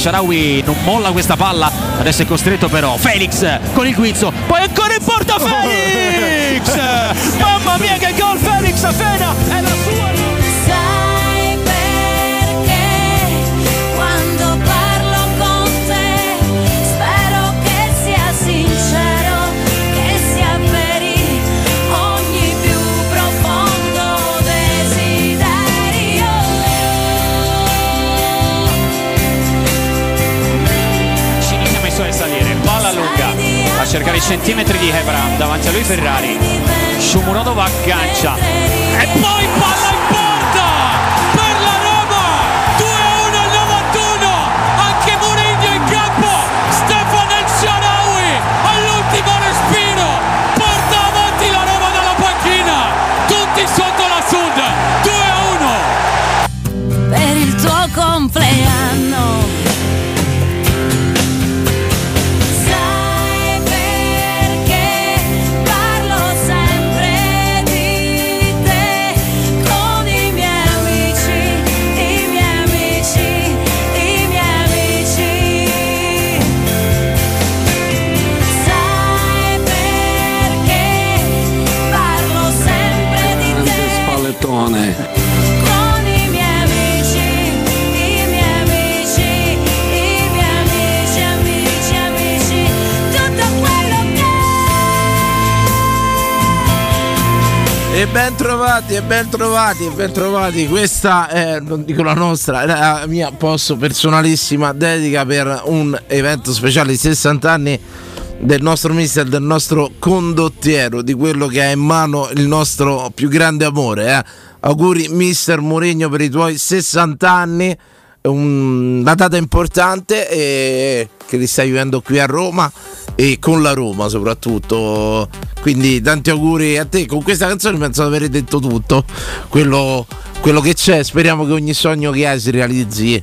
Sharawi non molla questa palla, adesso è costretto però. Felix con il guizzo, poi ancora in porta Felix! Mamma mia che gol Felix Fena! È la cercare i centimetri di Hebram, davanti a lui Ferrari. Shumurodov aggancia e poi palla in porta E ben trovati, e ben trovati, e ben trovati. Questa è, non dico la nostra, è la mia posso personalissima dedica per un evento speciale di 60 anni del nostro mister, del nostro condottiero, di quello che ha in mano il nostro più grande amore. eh. Auguri mister Mourinho per i tuoi 60 anni, un- una data importante e che li stai vivendo qui a Roma e con la Roma soprattutto. Quindi tanti auguri a te. Con questa canzone penso di aver detto tutto quello, quello che c'è. Speriamo che ogni sogno che hai si realizzi.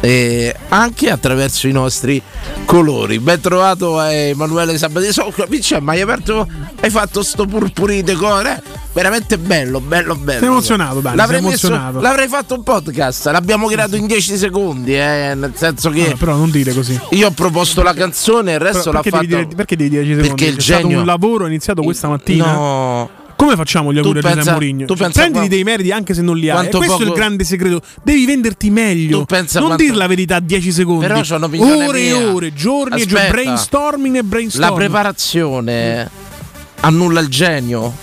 E anche attraverso i nostri colori. Ben trovato a Emanuele Sabatini. So, cioè, ma hai aperto. Hai fatto sto purpurite core. Veramente bello, bello, bello. Sei emozionato, Dani, L'avrei, sei messo- emozionato. l'avrei fatto un podcast. L'abbiamo creato in 10 secondi. Eh, nel senso che. Vabbè, però non dire così. Io ho proposto la canzone, il resto Però l'ha perché, fatto. devi dire, perché devi dire 10 secondi? Perché il C'è stato genio- un lavoro iniziato questa mattina? No. Come facciamo gli auguri a Giuseppe Mourinho? Cioè, prenditi qua- dei meriti anche se non li hai. E questo è il poco- grande segreto. Devi venderti meglio. Non quanto- dire la verità a 10 secondi. Però un'opinione ore mia. e ore, giorni e giorni. Aspetta. Brainstorming e La brainstorming. preparazione annulla il genio.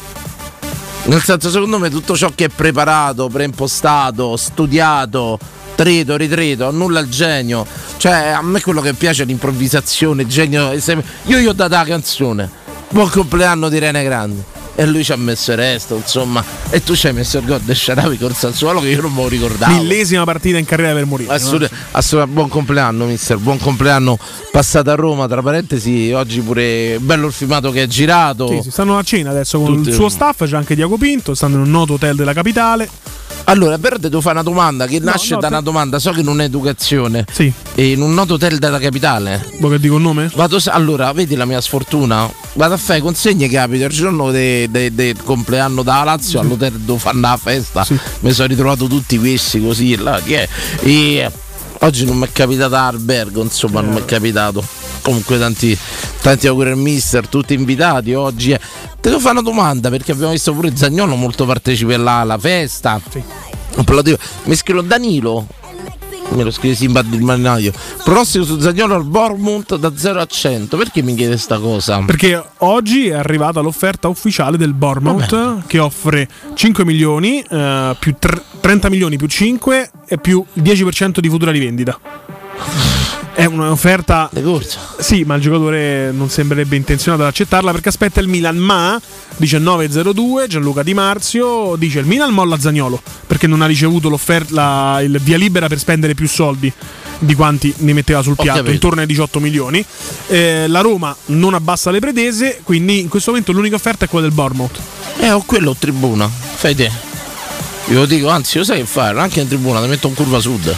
Nel senso, secondo me, tutto ciò che è preparato, preimpostato, studiato, trito, ritrito, annulla il genio. Cioè, a me quello che piace è l'improvvisazione, il genio. Io gli ho dato la canzone. Buon compleanno di Rene Grande. E lui ci ha messo il resto, insomma. E tu ci hai messo il gol del Sharawi col Sassuolo che io non me lo ricordavo. Millesima partita in carriera per Mourinho. Assolut- assolut- buon compleanno, mister. Buon compleanno passato a Roma. Tra parentesi, oggi pure bello il filmato che è girato. Sì, sì, stanno a cena adesso con Tutti- il suo staff, c'è anche Diaco Pinto, stanno in un noto hotel della capitale. Allora, però devo fare una domanda che No, nasce no, da una domanda. So che non è educazione. Sì, E in un noto hotel della capitale. vuoi che dico il nome? Vado, allora, vedi la mia sfortuna? Vado a fare consegne capito il giorno del de, de compleanno da Lazio all'hotel dove fanno la festa. Sì. Mi sono ritrovato tutti questi così. Là, chi è? E oggi non mi è capitato albergo, insomma, non mi è capitato. Comunque tanti, tanti auguri al mister, tutti invitati oggi. eh. Te devo fare una domanda perché abbiamo visto pure Zagnolo molto partecipe là alla festa. Sì. Mi scrivo Danilo. Me lo scrive Simba del Marinaio. Pronostico su Zagnolo al Bournemouth da 0 a 100. Perché mi chiede sta cosa? Perché oggi è arrivata l'offerta ufficiale del Bournemouth che offre 5 milioni eh, più tre- 30 milioni più 5 e più il 10% di futura rivendita. È un'offerta Le corse. Sì, ma il giocatore non sembrerebbe intenzionato ad accettarla perché aspetta il Milan. Ma 19.02 Gianluca Di Marzio dice il Milan molla Zagnolo perché non ha ricevuto l'offerta, il via libera per spendere più soldi di quanti ne metteva sul piatto, capito. intorno ai 18 milioni. Eh, la Roma non abbassa le pretese, quindi in questo momento l'unica offerta è quella del Bournemouth. Eh, ho quello tribuna. Fai te. Io lo dico, anzi, lo sai che fare? Anche in tribuna ti metto in curva sud.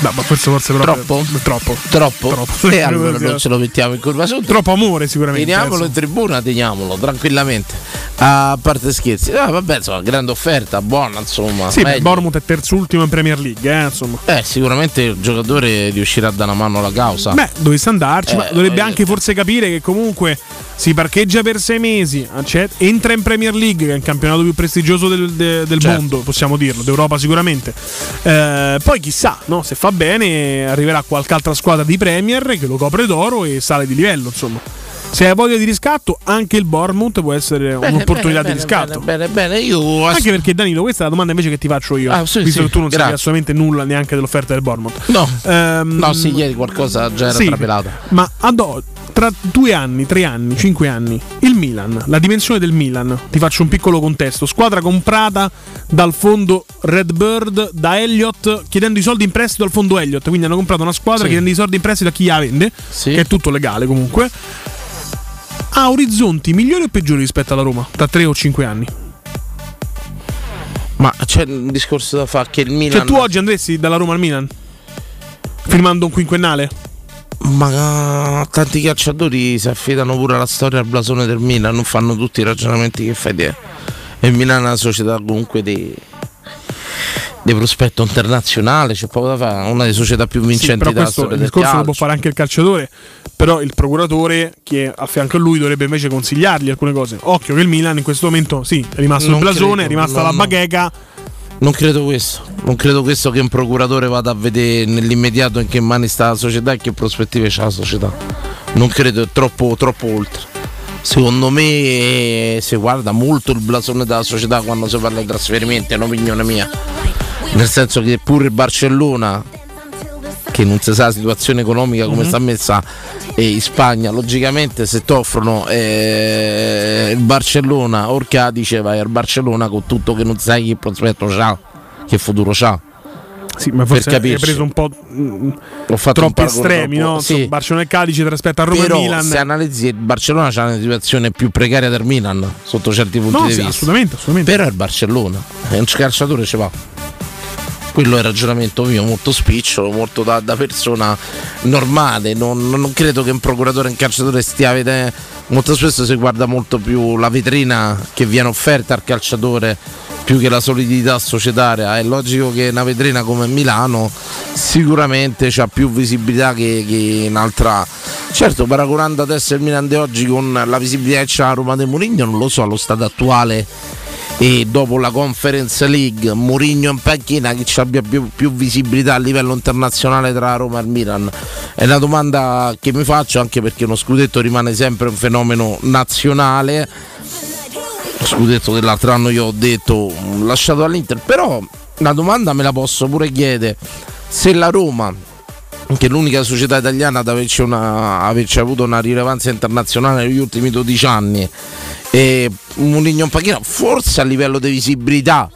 Beh, ma questo forse però Troppo? troppo. Troppo? Troppo. E allora non ce lo mettiamo in curva sud. Troppo amore sicuramente. Teniamolo in adesso. tribuna, teniamolo tranquillamente. A parte scherzi, ah, vabbè, insomma, grande offerta, buona, insomma. Sì, meglio. Bournemouth è terzultimo in Premier League, eh, insomma. Eh, sicuramente il giocatore riuscirà a dare una mano alla causa. Beh, dovesse andarci, ma Eh, dovrebbe eh, anche forse capire che comunque si parcheggia per sei mesi, accet- entra in Premier League, che è il campionato più prestigioso del, de- del Certo. mondo, possiamo dirlo, d'Europa sicuramente. Eh, poi chissà, no? se fa bene arriverà qualche altra squadra di Premier che lo copre d'oro e sale di livello, insomma. Se hai voglia di riscatto, anche il Bournemouth può essere Bene, un'opportunità bene, di riscatto. Bene, bene, bene. io ass- Anche perché Danilo, questa è la domanda invece che ti faccio io, Ah, sì, visto sì, che tu non sai grazie. assolutamente nulla neanche dell'offerta del Bournemouth. No, Ehm, no, sì, ieri qualcosa già era sì, trapelato. Ma ad o- tra due anni, tre anni, cinque anni, il Milan, la dimensione del Milan, ti faccio un piccolo contesto. Squadra comprata dal fondo Redbird da Elliott chiedendo i soldi in prestito al fondo Elliott. Quindi hanno comprato una squadra Sì. chiedendo i soldi in prestito a chi la vende, Sì. che è tutto legale comunque. Ha orizzonti migliori o peggiori rispetto alla Roma tra tre o cinque anni? Ma c'è un discorso da fare che il Milan. Cioè, tu oggi andresti dalla Roma al Milan? Firmando un quinquennale? Ma tanti calciatori si affidano pure alla storia al blasone del Milan, non fanno tutti i ragionamenti che fai te. E il Milan è una società comunque di, di prospetto internazionale, c'è poco da fare, una delle società più Sì, vincenti della questo il del discorso lo può fare anche il calciatore. Però il procuratore che è a fianco a lui dovrebbe invece consigliargli alcune cose. Occhio che il Milan in questo momento sì, è rimasto Non il blasone, credo, è rimasta no, la no. bacheca. Non credo questo, non credo questo che un procuratore vada a vedere nell'immediato in che mani sta la società e che prospettive c'ha la società. Non credo, è troppo, troppo oltre. Secondo me eh, si guarda molto il blasone della società quando si parla di trasferimenti, è un'opinione mia. Nel senso che pure il Barcellona, che non si sa la situazione economica come sta messa eh, in Spagna, logicamente se ti offrono eh, il Barcellona, Orca dice vai al Barcellona con tutto che non sai che prospetto c'ha, che futuro c'ha. Sì, ma forse hai preso un po' Ho fatto un troppi estremi, troppo- no? Sì. Barcellona e Cadice tra aspetta a Roma e Però Milan. se analizzi il Barcellona c'ha una situazione più precaria del Milan sotto certi punti No, di sì, vista. assolutamente, assolutamente. Però è il Barcellona, è un calciatore ce va. Quello è il ragionamento mio, molto spicciolo, molto da, da persona normale. Non, non credo che un procuratore un calciatore stia a vedere. Molto spesso si guarda molto più la vetrina che viene offerta al calciatore più che la solidità societaria. È logico che una vetrina come Milano sicuramente ha più visibilità che, che in, altra, Certo, paragonando adesso il Milan di oggi con la visibilità che la Roma di Mourinho, non lo so allo stato attuale e dopo la Conference League, Mourinho in panchina chi ci abbia più, più visibilità a livello internazionale tra Roma e il Milan? È una domanda che mi faccio anche perché uno scudetto rimane sempre un fenomeno nazionale. Scudetto dell'altro anno io ho detto mh, lasciato all'Inter, però una domanda me la posso pure chiedere. Se la Roma che è l'unica società italiana ad averci, una- averci avuto una rilevanza internazionale negli ultimi 12 anni. E Mourinho in panchina, forse a livello di visibilità,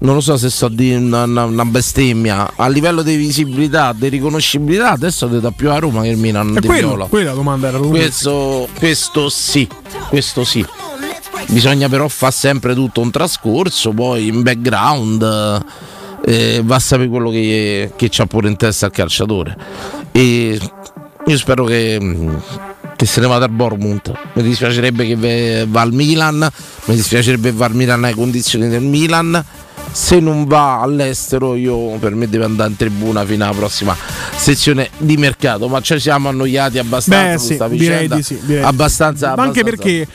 non lo so se sto di una, una- bestemmia, a livello di visibilità, di riconoscibilità, adesso ti dà più a Roma che il Milan E di quello, Viola. quella la domanda era Questo, questo sì, questo sì. Bisogna però fare sempre tutto un trascorso, poi in background eh, va a sapere quello che, che c'ha pure in testa il calciatore. E io spero che, che se ne vada al Bournemouth. Mi dispiacerebbe che va al Milan, mi dispiacerebbe che va al Milan alle condizioni del Milan. Se non va all'estero, io per me deve andare in tribuna fino alla prossima sezione di mercato. Ma ci siamo annoiati abbastanza Beh, su sì, sta direi vicenda. di sì. sì. abbastanza, Ma anche abbastanza. perché,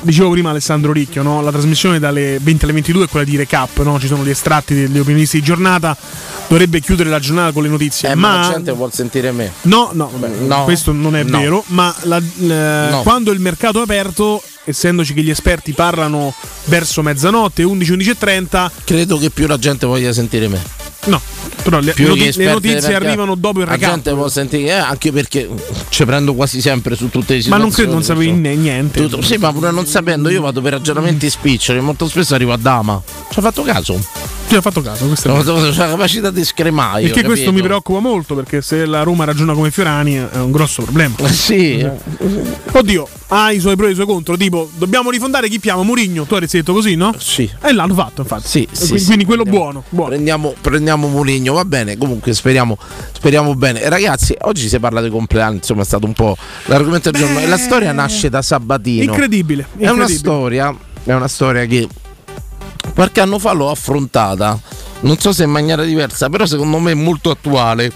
dicevo prima Alessandro Ricchio, no? la trasmissione dalle 20 alle 22 è quella di recap, no? ci sono gli estratti degli opinionisti di giornata, dovrebbe chiudere la giornata con le notizie. Eh, ma, ma la gente vuol sentire me. No, no, vabbè, No, questo non è no. vero, ma la- No. quando il mercato è aperto, essendoci che gli esperti parlano verso mezzanotte, 11, 11 e 30, Credo che più la gente voglia sentire me. no, però le, noti- le notizie arrivano dopo il La recap. gente può sentire, eh, anche perché ci prendo quasi sempre su tutte le Ma situazioni. non credo non sapevi so. niente. Tutto- sì, ma pure non sapendo, io vado per ragionamenti spiccioli, molto spesso arrivo a Dama. Ci ha fatto caso? Ti ho fatto caso, questo è Ho vero. avuto la capacità di scremaio. Perché questo mi preoccupa molto, perché se la Roma ragiona come Fiorani è un grosso problema. Sì, Oddio, ha i suoi pro e i suoi contro, tipo dobbiamo rifondare chi chiama Murigno, tu avresti detto così, no? sì. E l'hanno fatto, infatti. Sì, E sì, quindi, sì, quindi quello buono, buono. Prendiamo, prendiamo Mourinho, va bene. Comunque speriamo, speriamo bene. Ragazzi, oggi si parla dei compleanni, insomma, è stato un po' l'argomento del giorno. La storia nasce da Sabatino. Incredibile, È una incredibile. storia, è una storia che qualche anno fa l'ho affrontata. Non so se in maniera diversa, però secondo me è molto attuale.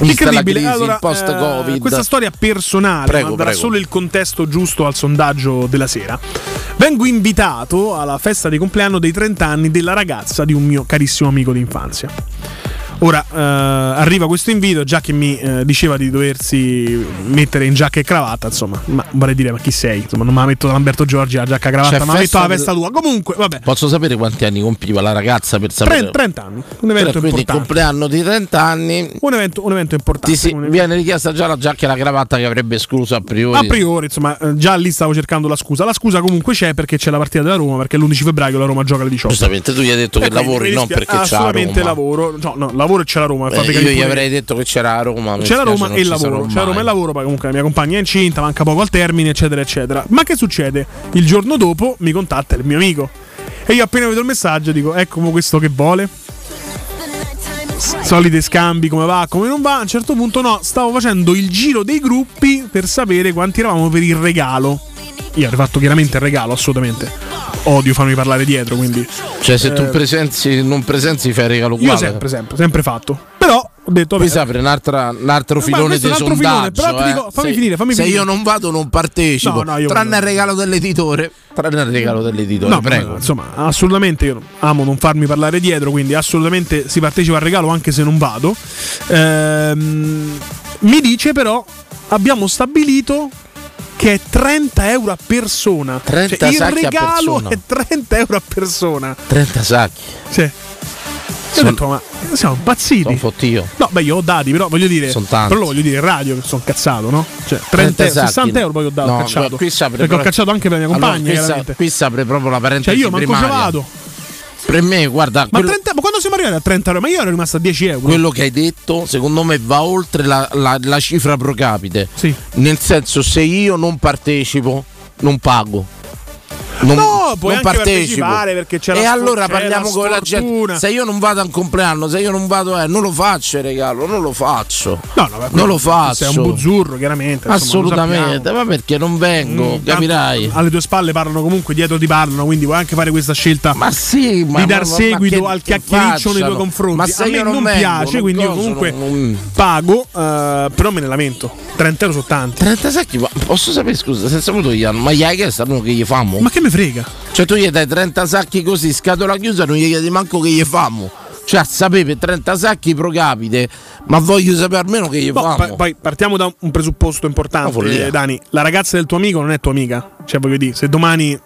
Incredibile. crisi, Allora, post-Covid. eh, questa storia personale, Prego, ma darà prego. solo il contesto giusto al sondaggio della sera. Vengo invitato alla festa di compleanno dei 30 anni della ragazza di un mio carissimo amico d'infanzia. Ora eh, arriva questo invito, già che mi eh, diceva di doversi mettere in giacca e cravatta, insomma, ma vorrei dire, ma chi sei? Insomma, non me la metto da Lamberto Giorgi la giacca e cravatta, C'è ma la metto del- festa tua. Comunque, vabbè, Posso sapere quanti anni compiva la ragazza per sapere? 30, 30 anni, un evento il importante. compleanno di 30 anni. Un evento, un evento importante. Ti si- evento- viene richiesta già la giacca e la cravatta che avrebbe escluso a priori. A priori, insomma, eh, già lì stavo cercando la scusa. La scusa comunque c'è perché c'è la partita della Roma, perché l'11 febbraio la Roma gioca alle 18. Giustamente, tu gli hai detto che E quindi lavori non perché c'è la Assolutamente lavoro. No, no, lavoro e c'è la Roma. Eh, fate io gli avrei detto che c'era la Roma. C'è la Roma e il lavoro. C'è la Roma e il lavoro, poi comunque la mia compagna è incinta, manca poco al termine, eccetera, eccetera. Ma che succede? Il giorno dopo mi contatta il mio amico. E io appena vedo il messaggio dico, ecco mo questo che vuole. Solite scambi, come va, come non va. A un certo punto no, stavo facendo il giro dei gruppi per sapere quanti eravamo per il regalo. Io avrei fatto chiaramente il regalo, assolutamente. Odio farmi parlare dietro, quindi Cioè, se tu Eh, presenzi, non presenzi, fai il regalo io uguale. sempre, sempre, sempre fatto. Però ho detto, vabbè, si apre un altro filone di altro filone, sondaggio. però eh. dico- fammi se, finire, fammi se finire. io non vado, non partecipo. No, no, io tranne il regalo dell'editore. Tranne il regalo dell'editore, No, prego. ma, insomma, assolutamente io amo non farmi parlare dietro, quindi assolutamente si partecipa al regalo anche se non vado. Ehm, mi dice però, abbiamo stabilito che è 30 euro a persona. 30 Cioè, il regalo è 30 euro a persona. 30 sacchi. Sì. Io Son- ho detto, ma siamo impazziti. Sono fottio. No, beh, io ho dati, però voglio dire. Son tanti. Però lo voglio dire in radio che sono cazzato, no? Cioè, 30, 30 60 sacchi. euro poi ho dato No, ho cacciato. qui perché ho però- cacciato anche per la mia Allora, compagna, qui, sa- qui si apre proprio la Cioè, parentesi io manco ci primaria. vado. Per me, guarda, Ma, quello, 30 ma quando siamo arrivati a 30 euro? Ma io ero rimasto a 10 euro. quello che hai detto, secondo me, va oltre la, la- la cifra pro capite. Sì. Nel senso, se io non partecipo, non pago. Non, No, puoi non partecipo. partecipare perché c'è e allora c'è parliamo con la gente. Se io non vado a un compleanno, se io non vado, eh, non lo faccio il regalo, non lo faccio. No, no, non lo faccio. Sei un buzzurro, chiaramente. insomma, Assolutamente, sappiamo. ma perché non vengo, Mm, capirai. Alle tue spalle parlano comunque, dietro ti parlano, quindi vuoi anche fare questa scelta Ma sì, ma di dar ma- ma seguito che- al chiacchiericcio nei tuoi confronti. Ma se a me non, non vengo, piace, non quindi io comunque non- pago, eh, però me ne lamento. 30 euro sono tanti. 30 sacchi, ma posso sapere scusa, se siamo tu Ian, ma gli hai chiesto che gli famo? Ma che me frega? Cioè tu gli dai 30 sacchi così, scatola chiusa, non gli chiedi manco che gli famo. Cioè, sapete, 30 sacchi pro capite, ma voglio sapere almeno che gli No, famo. pa- poi partiamo da un presupposto importante, eh, Dani. La ragazza del tuo amico non è tua amica. Cioè, voglio dire, se domani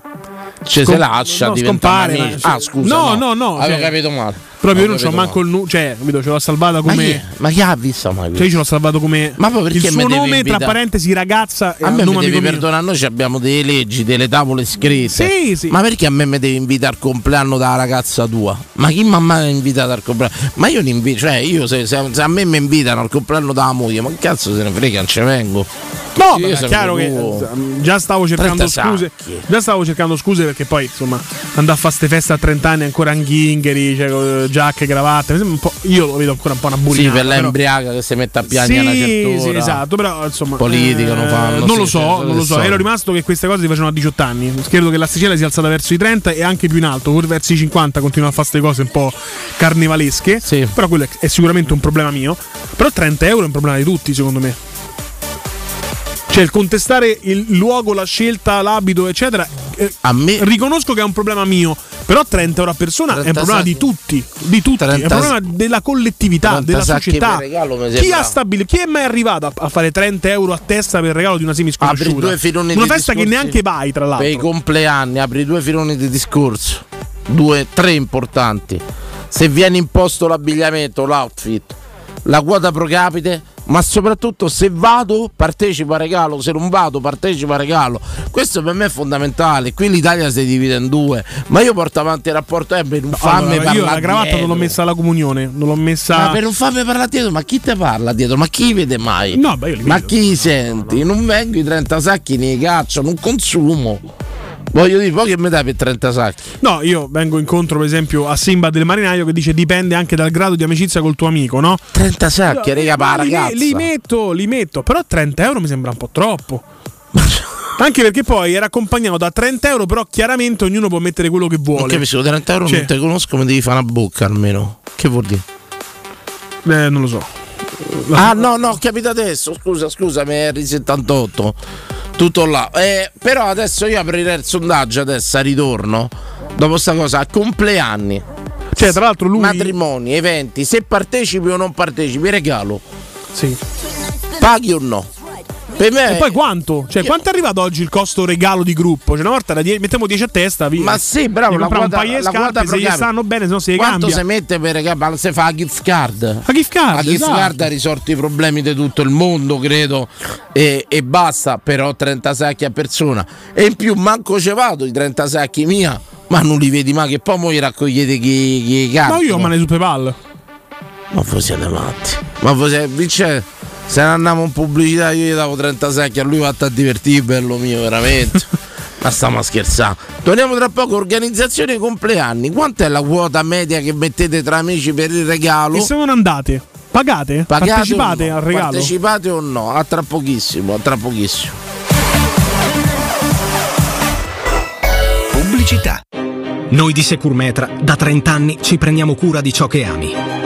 Cioè, scom- se lascia, no, diventa scompare, amica. Ah, scusa. No, no, no, Avevo cioè- capito male. Proprio io non c'ho manco il nu- cioè, capito, ce l'ho salvata male. Ma chi, come ma chi ha visto mai cioè io ce l'ho salvato come Ma poi perché il suo nome tra parentesi ragazza e A me nome mi devi perdonare, noi ci abbiamo delle leggi, delle tavole scritte. Sì, sì. Ma perché a me mi devi invitare al compleanno della ragazza tua? Ma chi mi ha invitato al compleanno? Ma io li invito, cioè io se, se- a me mi invitano al compleanno della moglie, ma che cazzo se ne frega, non ci vengo. No, Io è chiaro che eh, già stavo cercando 30 scuse. sacchi. Già stavo cercando scuse perché poi, insomma, andare a fare ste feste a 30 anni ancora anghingheri, cioè, con giacche, cravatte. io lo vedo ancora un po' una Sì, bulinata. per però- l'embriaca che si mette a piangere sì, una certa sì, esatto, però insomma Politica non fanno, non sì, lo so, certo, non lo so. so. Ero rimasto che queste cose si facevano a 18 anni. Credo che l'asticella sia alzata verso i 30 e anche più in alto, pure verso i 50 continua a fare queste cose un po' carnevalesche. Sì. Però quello è, è sicuramente un problema mio. Però 30 euro è un problema di tutti, secondo me. Cioè, il contestare il luogo, la scelta, l'abito, eccetera. eh, A me riconosco che è un problema mio, però 30 euro a persona è un 30 problema di sacchi. tutti, di tutti, è un 30 problema della collettività, 30 della società. regalo Chi ha stabilito, chi è mai arrivato a, a fare 30 euro a testa per il regalo di una semi apri sconosciuta? due filoni Una di festa che neanche vai, tra Per i l'altro. compleanni apri due filoni di discorso, due, tre importanti. Se viene imposto l'abbigliamento, l'outfit, la quota pro capite, ma soprattutto se vado partecipa al regalo, se non vado partecipa al regalo. Questo per me è fondamentale. Qui l'Italia si divide in due, ma io porto avanti il rapporto eh, per non farmi Allora, parlare io la cravatta non l'ho dietro. messa alla comunione, non l'ho messa. Ma per non farmi parlare dietro, ma chi te parla dietro? Ma chi vede mai? No, beh, io li ma vedo. chi senti? Non vengo i 30 sacchi ne caccio, non consumo. Voglio dire, poi che mi dai per 30 sacchi? No, io vengo incontro, per esempio, a Simba del Marinaio che dice dipende anche dal grado di amicizia col tuo amico, no? 30 sacchi, raga, Ma pa' li, li metto, li metto, però 30 euro mi sembra un po' troppo. Anche perché poi era accompagnato da 30 euro, però chiaramente ognuno può mettere quello che Non vuole. capisco, 30 euro Cioè- non te conosco, mi devi fare una bocca almeno. Che vuol dire? Eh, non lo so. Ah no, no, capito adesso, scusa, scusa, mi eri 78. Tutto là. Eh, però adesso io aprirei il sondaggio adesso a ritorno. Dopo sta cosa, a compleanni, Cioè, tra l'altro lui... matrimoni, eventi, se partecipi o non partecipi, regalo. Sì. Paghi o no? Per me E poi quanto? Cioè, quanto è arrivato oggi il costo regalo di gruppo? Cioè, una volta die- mettiamo 10 a testa, via. Ma sì, bravo, la quota, un paio di scarpe, se gli stanno bene, se no se le Quanto cambia. si mette per regalo? Se fa la gift card. La gift card, La gift esatto. card ha risolto i problemi di tutto il mondo, credo. E, e basta, però 30 sacchi a persona. E in più manco ce vado i 30 sacchi mia. Ma non li vedi mai che poi voi raccogliete chi, chi Ma cazzo. io mane su PayPal. Ma voi siete matti. Ma voi siete. Vince, se ne andiamo in pubblicità io gli davo 30 sacchi, a lui va a divertire, bello mio, veramente. Ma stiamo a scherzare. Torniamo tra poco, organizzazione dei compleanni. Quant'è la quota media che mettete tra amici per il regalo? E se non andate? Pagate? Pagate Partecipate no? al regalo? Partecipate o no? A tra pochissimo, a tra pochissimo. Pubblicità. Noi di Securmetra da 30 anni ci prendiamo cura di ciò che ami.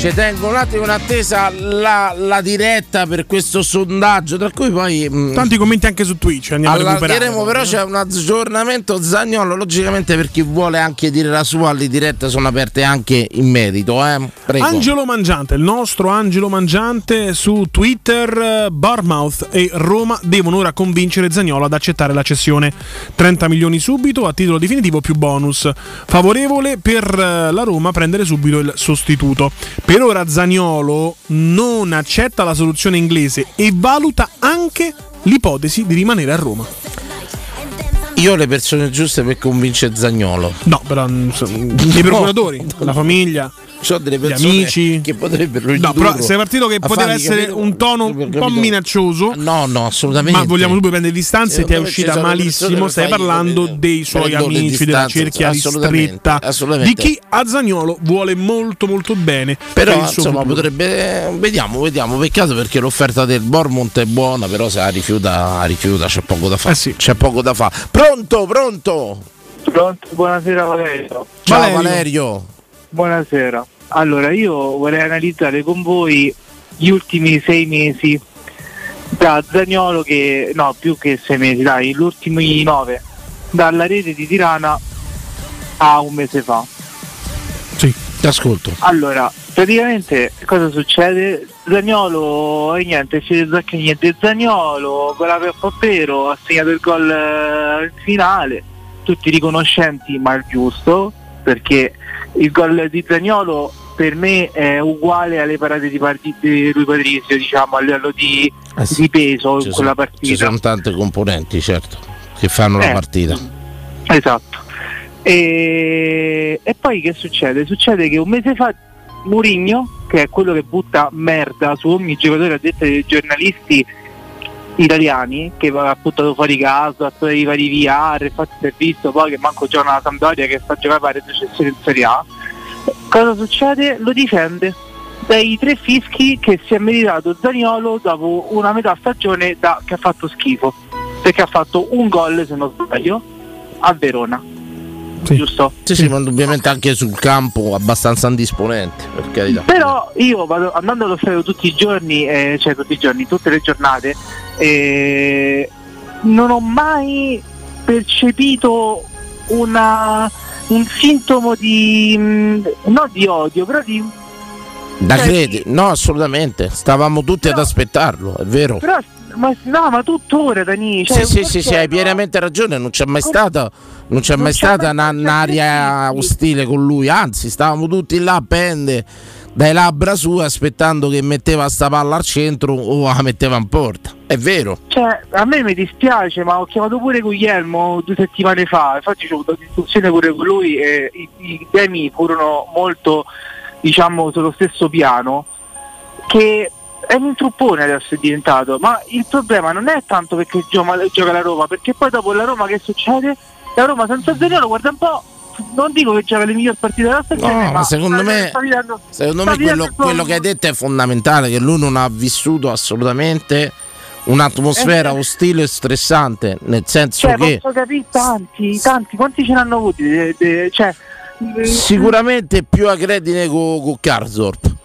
esce, tengo un attimo in attesa la, la diretta per questo sondaggio, tra cui poi... mh, Tanti commenti anche su Twitch. Andiamo a recuperare. Allargheremo, però c'è un aggiornamento Zagnolo. Logicamente, per chi vuole anche dire la sua, le dirette sono aperte anche in merito. Eh? Angelo Mangiante, il nostro Angelo Mangiante su Twitter, Bournemouth e Roma devono ora convincere Zagnolo ad accettare la cessione. 30 milioni subito a titolo definitivo più bonus. Favorevole per eh, la Roma prendere subito il sostituto. Per ora Zagnolo non accetta la soluzione inglese e valuta anche l'ipotesi di rimanere a Roma. Io ho le persone giuste per convincere Zagnolo. No, però mm, so- i procuratori, la famiglia. C'ho delle Gli persone amici. che potrebbero No, però sei partito che poteva essere capire- un tono un po' capito? minaccioso. No, no, assolutamente. Ma vogliamo subito prendere distanze, ti è uscita malissimo. Stai parlando dei suoi le amici, della cerchia assolutamente, ristretta, di chi a Zagnolo vuole molto molto bene. Però per insomma futuro. potrebbe. Vediamo, vediamo. Peccato perché l'offerta del Bournemouth è buona, però se la rifiuta, rifiuta c'è poco da Eh fare. C'è poco da fare. Pronto, pronto! Pronto, buonasera Valerio. Ciao Valerio. Buonasera. Allora, io vorrei analizzare con voi gli ultimi sei mesi da Zagnolo che, no, più che sei mesi, dai, gli ultimi nove, dalla rete di Tirana a un mese fa. Ascolto. Allora, praticamente cosa succede? Zagnolo e niente, scende Zacchini e Zagnolo, con la Pappero ha segnato il gol eh, in finale, tutti riconoscenti ma il giusto, perché il gol di Zagnolo per me è uguale alle parate di, parti- di Rui Patrizio, diciamo, a livello di, Eh sì. di peso Ci in sono, quella ci partita. sono tante componenti, certo, che fanno la Eh. partita. Esatto. E, e poi che succede? Succede che un mese fa Murigno, che è quello che butta merda su ogni giocatore a detta dei giornalisti italiani, che ha buttato fuori caso, ha fatto i vari VR, infatti si è visto poi che manco gioca la Sampdoria che sta a giocare pare successione in Serie A. Cosa succede? Lo difende dai tre fischi che si è meritato Zaniolo dopo una metà stagione da- che ha fatto schifo. perché ha fatto un gol, se non sbaglio, a Verona. Giusto? Sì, sì, ma indubbiamente anche sul campo abbastanza indisponente, per carità. Però io vado andando allo stadio tutti i giorni, eh, cioè tutti i giorni, tutte le giornate, eh, non ho mai percepito una- un sintomo di mh, non di odio, però di Da cioè, credi? No, assolutamente. Stavamo tutti ad aspettarlo, è vero. però ma no, ma tuttora Dani, cioè, Sì, sì, sì, sì, hai pienamente ragione, non c'è mai stata, non c'è Non mai c'è stata mai- una- un'aria ostile con lui, anzi stavamo tutti là a pende dai labbra sue aspettando che metteva sta palla al centro o la metteva in porta. È vero. Cioè, a me mi dispiace, ma ho chiamato pure Guglielmo due settimane fa, infatti ho avuto una discussione pure con lui e i, i temi furono molto, diciamo, sullo stesso piano, che è un truppone adesso è diventato, ma il problema non è tanto perché gioca, la Roma, perché poi dopo la Roma che succede? La Roma senza Zaniolo, guarda un po', non dico che gioca le migliori partite della stagione, No, ma secondo me- sta vivendo- Secondo sta me quello, quello che hai detto è fondamentale, che lui non ha vissuto assolutamente un'atmosfera Eh, ostile e stressante, nel senso Cioè, che posso capire tanti, tanti, quanti ce l'hanno avuti? Cioè, sicuramente più agredine con co Karsdorp.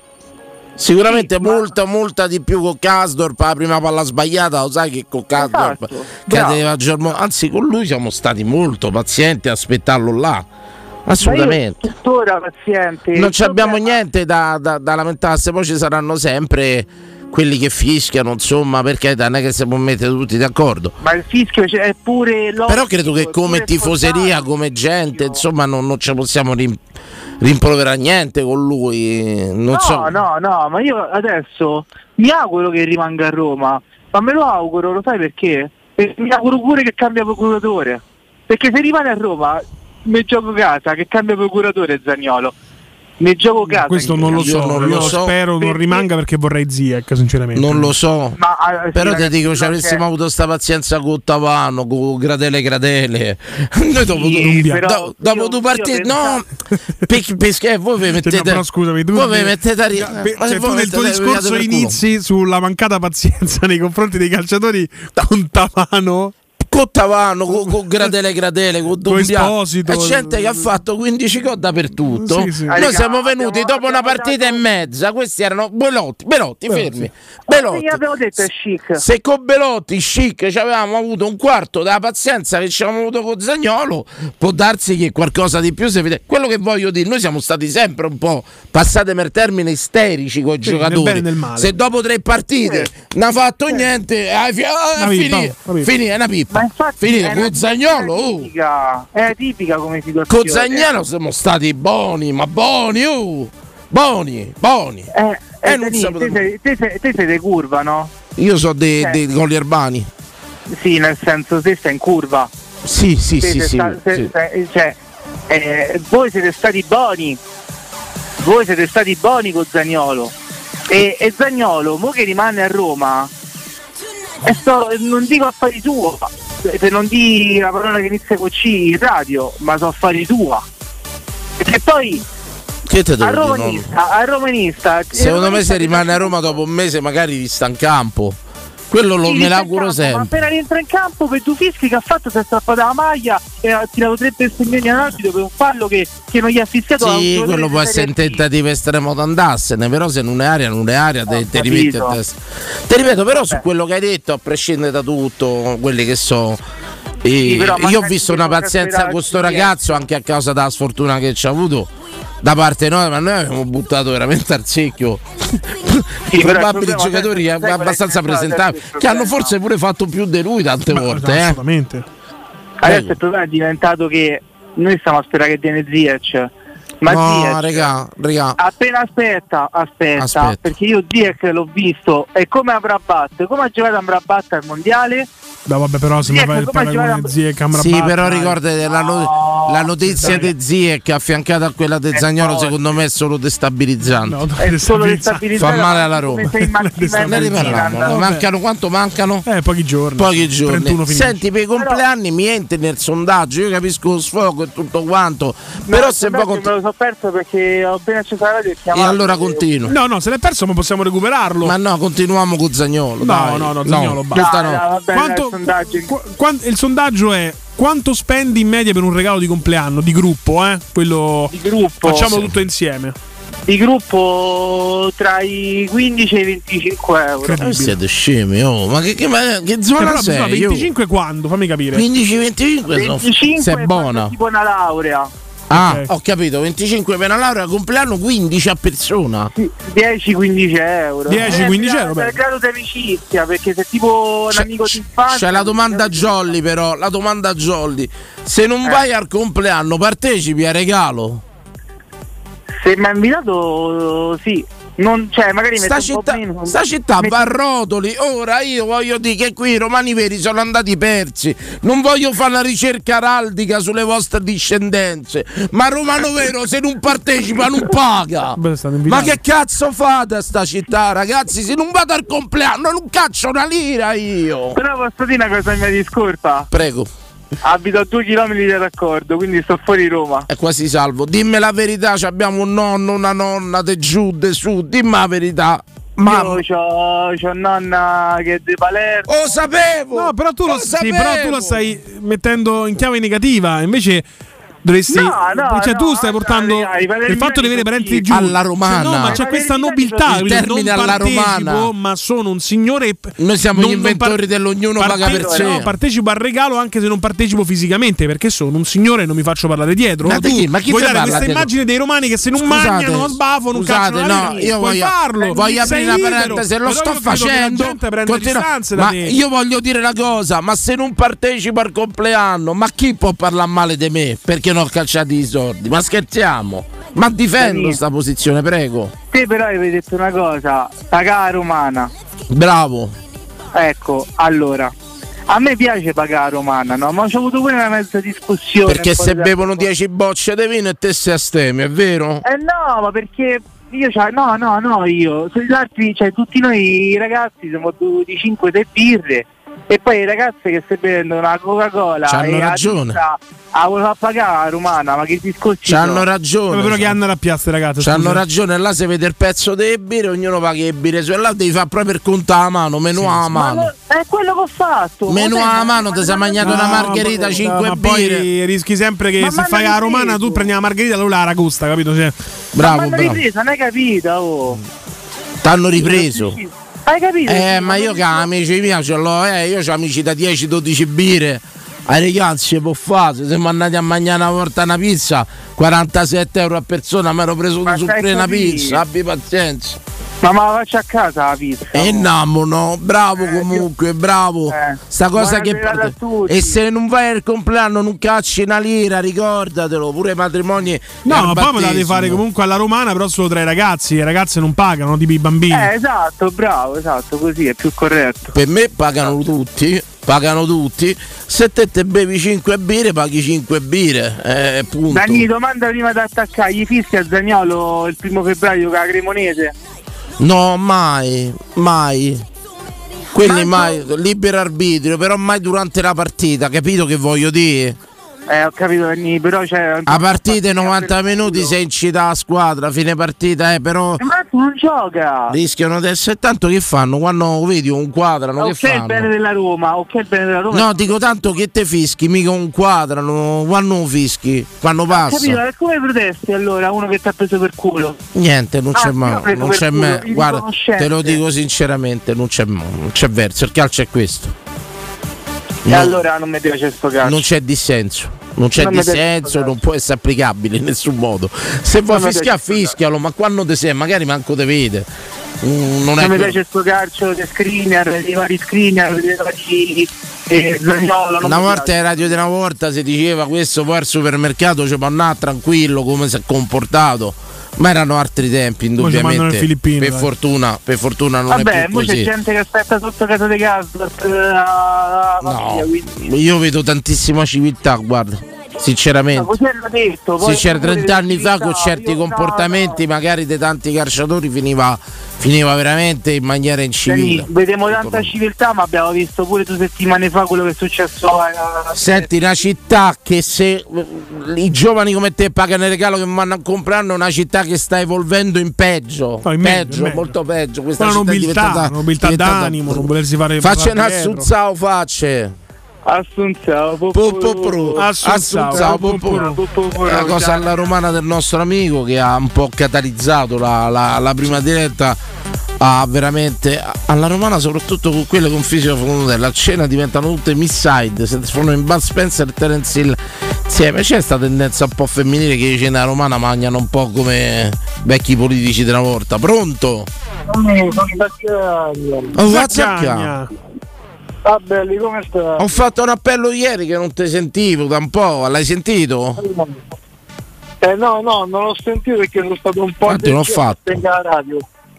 Sicuramente molta, molta di più con Kasdorp, la prima palla sbagliata, lo sai che con Kasdorp Esatto, cadeva Anzi, con lui siamo stati molto pazienti a aspettarlo là. ma Assolutamente. tuttora paziente. Non abbiamo niente da, da, da lamentarsi, poi ci saranno sempre quelli che fischiano, insomma, perché non è che si può mettere tutti d'accordo. Ma il fischio è pure logico, Però credo che come tifoseria, come gente, insomma, non, non ci possiamo rim- rimproverare niente con lui. Non No, so. no, no, ma io adesso mi auguro che rimanga a Roma, ma me lo auguro, lo sai perché? E mi auguro pure che cambia procuratore. Perché se rimane a Roma, mi gioco casa, che cambia procuratore Zagnolo. Mi gioco casa. Questo non lo so, non lo so. spero non rimanga perché vorrei Ziek, sinceramente. Non lo so. Ma, ah, sì, Però ti ragazzi, dico, no, se avessimo cioè- avuto sta pazienza con Tavano, con Gradele Gradele, noi dopo, Sì, do- però do- dopo io- due partite, no, perché, voi vi Cioè, mettete, no, però scusami, tu, voi vi mettete a ri- ma cioè, se tu voi nel tuo discorso inizi sulla mancata pazienza nei confronti dei calciatori con Tavano. Con Tavano, con, con Gradele Gradele, con. Esposito. È gente che ha fatto 15 gol dappertutto. Sì, sì. Noi siamo venuti dopo una partita e mezza. Questi erano Belotti, Belotti, fermi. Sì, Belotti. Se con Belotti, chic, ci avevamo avuto un quarto della pazienza che ci avevamo avuto con Zagnolo, può darsi che qualcosa di più si vede. Quello che voglio dire, noi siamo stati sempre un po' passate per termine isterici con i Sì, nel giocatori. bene e nel male. Se dopo tre partite non ha fatto niente, ah, fi- ah, Una pippa, finì, una pippa. finì, è una pippa. Infatti Finito è con una- Zagnolo, è oh. tipica, è tipica come situazione. Con Zagnolo siamo stati buoni, ma buoni, oh. Buoni, buoni. Eh, Eh, eh, non te, sei, te, sei, te sei di curva, no? Io so dei Eh. dei gol urbani. Sì, nel senso te stai in curva. Sì, sì, Te sì, sei sì. sta- te- sì. te- cioè, eh, voi siete stati buoni. Voi siete stati buoni con Zagnolo. E, e Zagnolo, mo che rimane a Roma, e sto- non dico affari tua, per non dire la parola che inizia con C radio, ma sono affari tua. Perché poi Che te a devo romanista, a romanista Secondo me se romanista- rimane a Roma dopo un mese magari vi sta in campo. Quello lo, me l'auguro campo, Ma sempre. appena rientra in campo per due fischi che ha fatto si è strappata la maglia e ha tirato tre bestemmioni all'arbitro per un fallo che, che non gli ha fischiato a un Sì, quello può essere un tentativo estremo di andarsene, però se non è aria, non è aria, te, te capito. rimetti testa. Ti ripeto, però su Vabbè. quello che hai detto, a prescindere da tutto, quelli che so. eh, Sì, io ho visto una pazienza con sto il ragazzo anche a causa della sfortuna che ci ha avuto da parte nostra, ma noi abbiamo buttato veramente al secchio Sì, probabili giocatori è abbastanza presentabili che hanno forse pure fatto più di lui tante Ma- volte. eh. Assolutamente. Adesso il problema è diventato che noi stiamo a sperare che viene Ziyech. Ma no, Ziyech, regà, regà. appena aspetta, aspetta, Aspetta. perché io Ziyech l'ho visto e come Amrabat, come ha giocato Amrabat al mondiale? No, vabbè, però se mi Ziek, fai il paragone gioca- Ziek Amrabat, Sì, però dai. ricordate la, no- No, la notizia dai. di Ziek affiancata a quella di Zagnolo, no. secondo me è solo destabilizzante. No, È solo destabilizza- destabilizzare Fa male alla Roma. Ne riparliamo. Mancano quanto mancano? Eh, pochi giorni. Pochi giorni. 31 finisce. Senti, per i compleanni mi entri nel sondaggio. Io capisco lo sfogo e tutto quanto. però No, se vabbè, va me lo so perso perché ho appena acceso la radio e E allora continuo. No, no, se l'è perso, ma possiamo recuperarlo. Ma no, continuiamo con Zagnolo. No, dai. no, no, Zaniolo, basta. Quanto, sondaggio. Quan- il sondaggio è quanto spendi in media per un regalo di compleanno di gruppo, eh? Quello Di gruppo. facciamo Sì. tutto insieme. Di gruppo tra i 15 e i 25 euro. Eh, siete scemi, oh, ma che, che, ma che Cioè, zona però, sei? no, 25 quando? Fammi capire. 15-25 25 sei è buona. tipo una laurea. Ah, Ok. ho capito, 25 per una laurea, compleanno 15 a persona. 10-15 euro. 10-15 Eh, euro, per grado di amicizia, perché se tipo un C'è- amico di infanzia. C'è la domanda Jolly però, la domanda Jolly. Se Eh. non vai al compleanno partecipi a regalo? Se mi ha invitato, sì. Non, cioè, magari Sta metto un po' città, meno. sta città Metto- va a rotoli. Ora io voglio dire che qui i romani veri sono andati persi. Non voglio fare una ricerca araldica sulle vostre discendenze. Ma romano vero, se non partecipa, non paga. Beh, Ma che cazzo fate a sta città, ragazzi? Se non vado al compleanno, non caccio una lira io. Però posso dire una cosa mia discolpa. Prego. Abito a due chilometri da raccordo, quindi sto fuori Roma. È quasi salvo. Dimmi la verità, ci abbiamo un nonno, una nonna, de giù, de su. Dimmi la verità. Mamma. Io c'ho, c'ho nonna che è di Palermo. Oh, sapevo! No, però tu, lo, Lo sì, però tu lo stai mettendo in chiave negativa. Invece dovresti. No, no, cioè, tu stai no, portando il fatto di avere parenti giù Alla romana. Cioè, no, ma c'è questa nobiltà. Il termine non alla partecipo, romana. ma sono un signore. Noi siamo non- gli non inventori dell'ognuno paga per sé. No, partecipo al regalo anche se non partecipo fisicamente perché sono un signore e non mi faccio parlare dietro. Ma tu? Ma chi vuoi dare questa dietro? immagine dei romani che se non Scusate, mangiano, non sbafano, non scusate, cacciano no, lira. io voglio, farlo. voglio aprire una parentesi, lo sto facendo. ma io voglio dire una cosa, ma se non partecipo al compleanno, ma chi può parlare male di me perché non ho calciato i soldi? Ma scherziamo? Ma difendo sta posizione, prego. Te però avevi detto una cosa, pagare romana. Bravo. Ecco, allora. A me piace pagare romana, no? Ma ho avuto pure una mezza discussione. Perché se di bevono tempo fa. 10 bocce di vino e te sei astemi, è vero? Eh no, ma perché io c'ho- no, no, no, io, gli altri, cioè tutti noi ragazzi siamo bevuti 5-6 birre e poi le ragazze che si prendono una Coca-Cola C'hanno e la ragione. pizza, la vuoi far pagare la romana, ma che discorsi C'hanno sono? ragione. però che hanno la piazza, ragazzi. C'hanno ragione, là si vede il pezzo delle birre, ognuno paga le birre su e là devi fare proprio per contare la mano, meno a Ma mano. lo- è quello che ho fatto. Meno ma a mano ma- ti sei ma- mangiato una margherita, ma- 5 ma birre. poi rischi sempre che Ma se fai la romana tu prendi la margherita allora la ragusta, capito? Cioè, Bravo, ma hanno bravo. ripreso, non hai capito? Oh. T'hanno ripreso. Hai capito? Eh, ma io che amici miei ce l'ho, eh, io ho amici da 10-12 birre. Ai ragazzi, può fare, siamo andati a mangiare una volta una pizza, 47 euro a persona, mi ero preso un sucre una pizza, abbi pazienza. Ma me la faccio a casa la pizza. E oh. namo, no? Bravo comunque, bravo. Eh. Sta cosa che. E se non vai al compleanno non cacci una lira, ricordatelo, pure i matrimoni. no, ma poi me la devi fare comunque alla romana, però solo tra i ragazzi. Le ragazze non pagano, tipo i bambini. Eh, esatto, bravo, esatto, così è più corretto. Per me pagano tutti, pagano tutti. Se te te bevi 5 birre, paghi 5 birre. Eh, punto. Dani, domanda prima di attaccare, gli fischi a Zagnolo il primo febbraio con la Cremonese? No, mai, mai. Quelli mai, libero arbitrio, però mai durante la partita, capito che voglio dire? Eh, ho capito Dani, però c'è... A partita 90 minuti sei incita la squadra, fine partita, eh, però Ma non gioca! rischiano di essere tanto che fanno quando vedi un quadrano, che Ok il bene fanno? della Roma, ok il bene della Roma. No, dico tanto che te fischi, mica un quadrano, quando fischi, quando Ho capito, passa. e come protesti allora uno che ti ha preso per culo? Niente, non Ah, c'è mai, non c'è mai. Guarda, te lo dico sinceramente, non c'è, non c'è verso, il calcio è questo. E No. allora non mi piace sto calcio. non c'è dissenso. Non c'è Non dissenso, non può essere applicabile in nessun modo. Se vuoi Non mi fischiare, fischialo, ma quando te sei, magari manco te vede. Mm, non Non mi piace sto calcio di screener, di vari screener, di vari eh, Zaniolo, non Una volta in radio di una volta si diceva questo poi al supermercato ci può andare tranquillo come si è comportato. Ma erano altri tempi, indubbiamente. in Filippine, per dai. fortuna, per fortuna non Vabbè, è più mo c'è così. gente che aspetta sotto casa di la famiglia, No, io vedo tantissima civiltà, guarda. Sinceramente. Detto, poi Sì, c'era pure 30 anni fa con certi comportamenti magari di tanti calciatori finiva, finiva veramente in maniera incivile. Sì, Vediamo tanta civiltà, ma abbiamo visto pure due settimane fa quello che è successo a, Senti, una città che se eh, i giovani come te pagano il regalo che vanno a comprare, è una città che sta evolvendo in peggio. No, in meglio, peggio, meglio. molto peggio. Questa Una città è nobiltà, diventata- nobiltà diventata- d'animo, non volersi fare Faccia un parlare dietro. assunzao facce. Assunzao, Popopru, Assunzao, Popopru. È una cosa alla romana del nostro amico che ha un po' catalizzato la, la- la prima diretta. Ha veramente alla romana, soprattutto con quelle con fisico Fonudella, a cena diventano tutte miss-side. Si trasformano in Bud Spencer e Terence Hill insieme. C'è questa tendenza un po' femminile che dice la romana mangiano un po' come vecchi politici della volta. Pronto? Oh, Zaccagna. Ah belli, come stai? Ho fatto un appello ieri che non ti sentivo da un po', l'hai sentito? Eh no, no, non l'ho sentito perché sono stato un po' Infatti l'ho di giorni fatto. in la radio.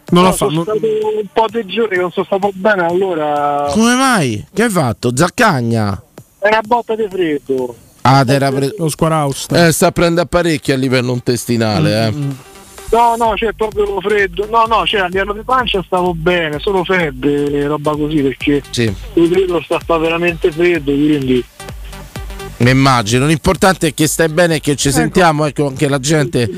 Non No, l'ho fatto. sono stato un po' di giorni che non sono stato bene, allora Come mai? Che hai fatto? Zaccagna? è una botta di freddo. Ah, te era pre- Lo squaraus. eh, sta a prendere parecchio a livello intestinale, eh. No, no, c'è proprio freddo. No, no, cioè a livello di pancia stavo bene, solo febbre, roba così, perché Sì, il sta, sta veramente freddo, quindi mi immagino. L'importante è che stai bene e che ci sentiamo, ecco, anche la gente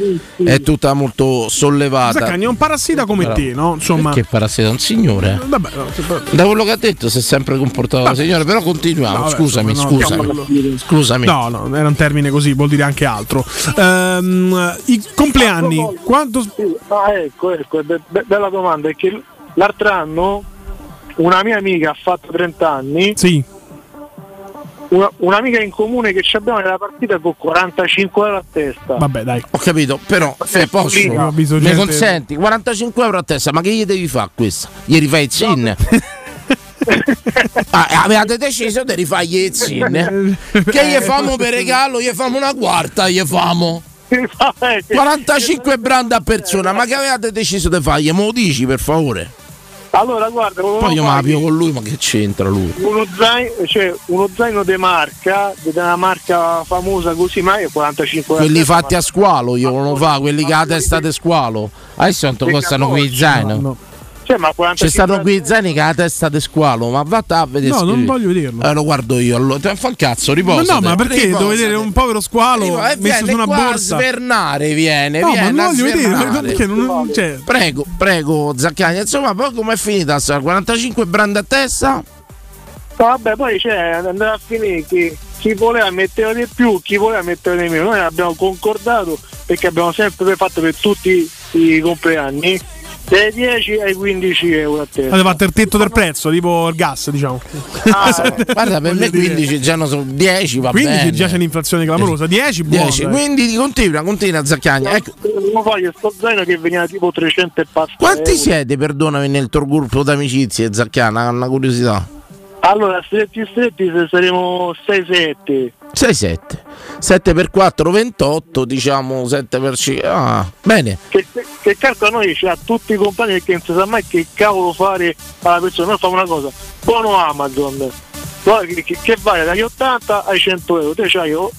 è tutta molto sollevata. Zaccagni è un parassita come Bravo. te, no? Insomma. Che parassita, un signore. Vabbè, no, se- Da quello che ha detto si è sempre comportato da signore, però continuiamo, No, vabbè, scusami, no, scusami. Scusami. No, no, era un termine così, vuol dire anche altro. Ehm, I compleanni, quanto. Ah, ecco, ecco, è be- be- bella domanda, è che l'altro anno una mia amica ha fatto 30 anni. Sì. Una, un'amica in comune che ci abbiamo nella partita con 45 euro a testa. Vabbè, dai. Ho capito, però se posso, visto mi gente- consenti 45 euro a testa, ma che gli devi fare questo? Gli rifai il zin? Ah, avevate deciso di rifargli il zin? Che gli famo per regalo? Gli famo una quarta, gli famo. 45 brand a persona, ma che avevate deciso di fargli? Me lo dici per favore? Allora, guarda, Poi io la pio con lui, ma che c'entra lui? uno zaino, cioè, uno zaino di marca, di una marca famosa così, ma è 45 euro. a Quelli fatti a squalo, io non lo fa, quelli che ha la testa di squalo. Adesso quanto costano qui i zaino? Cioè, ma 45 Ci stanno qui i zaini che ha la testa di squalo, ma vatta a vedere. No, non voglio vederlo. Eh, lo guardo io. Allora, Te fa un cazzo, Ma riposa. no, ma perché devo vedere un povero squalo Eh, messo viene su una borsa? a svernare, viene, No, ma viene non a voglio vedere, svernare. perché non, cioè, Prego, prego, Zaccagni. Insomma, poi com'è finita? sta 45 brand a testa? No, vabbè, poi c'è andrà a finire che chi voleva mettere di più, chi voleva mettere di meno. Noi abbiamo concordato perché abbiamo sempre fatto per tutti i compleanni dai 10 ai 15 euro a testa. aveva fatto il tetto del prezzo, tipo il gas, diciamo. Ah, Guarda, per me 15 già non sono 10, va 15 bene. già c'è un'inflazione clamorosa, 10 buono. 10, dai. quindi continua, continua Zaccagni. Ecco, Non voglio sto zaino che veniva tipo 300 e passa. quanti euro. siete, perdonami, nel tuo gruppo d'amicizie, Zaccana? Una curiosità. Allora, stretti stretti se saremo 6-7. 6, 7. 7 per 4, 28, diciamo 7 per 5. Ah, bene. Che, che calcola noi c'ha tutti i compagni perché non si sa mai che cavolo fare alla persona. Noi facciamo una cosa, buono Amazon. Che, che, che vale dagli 80 ai 100 euro. Te c'hai o-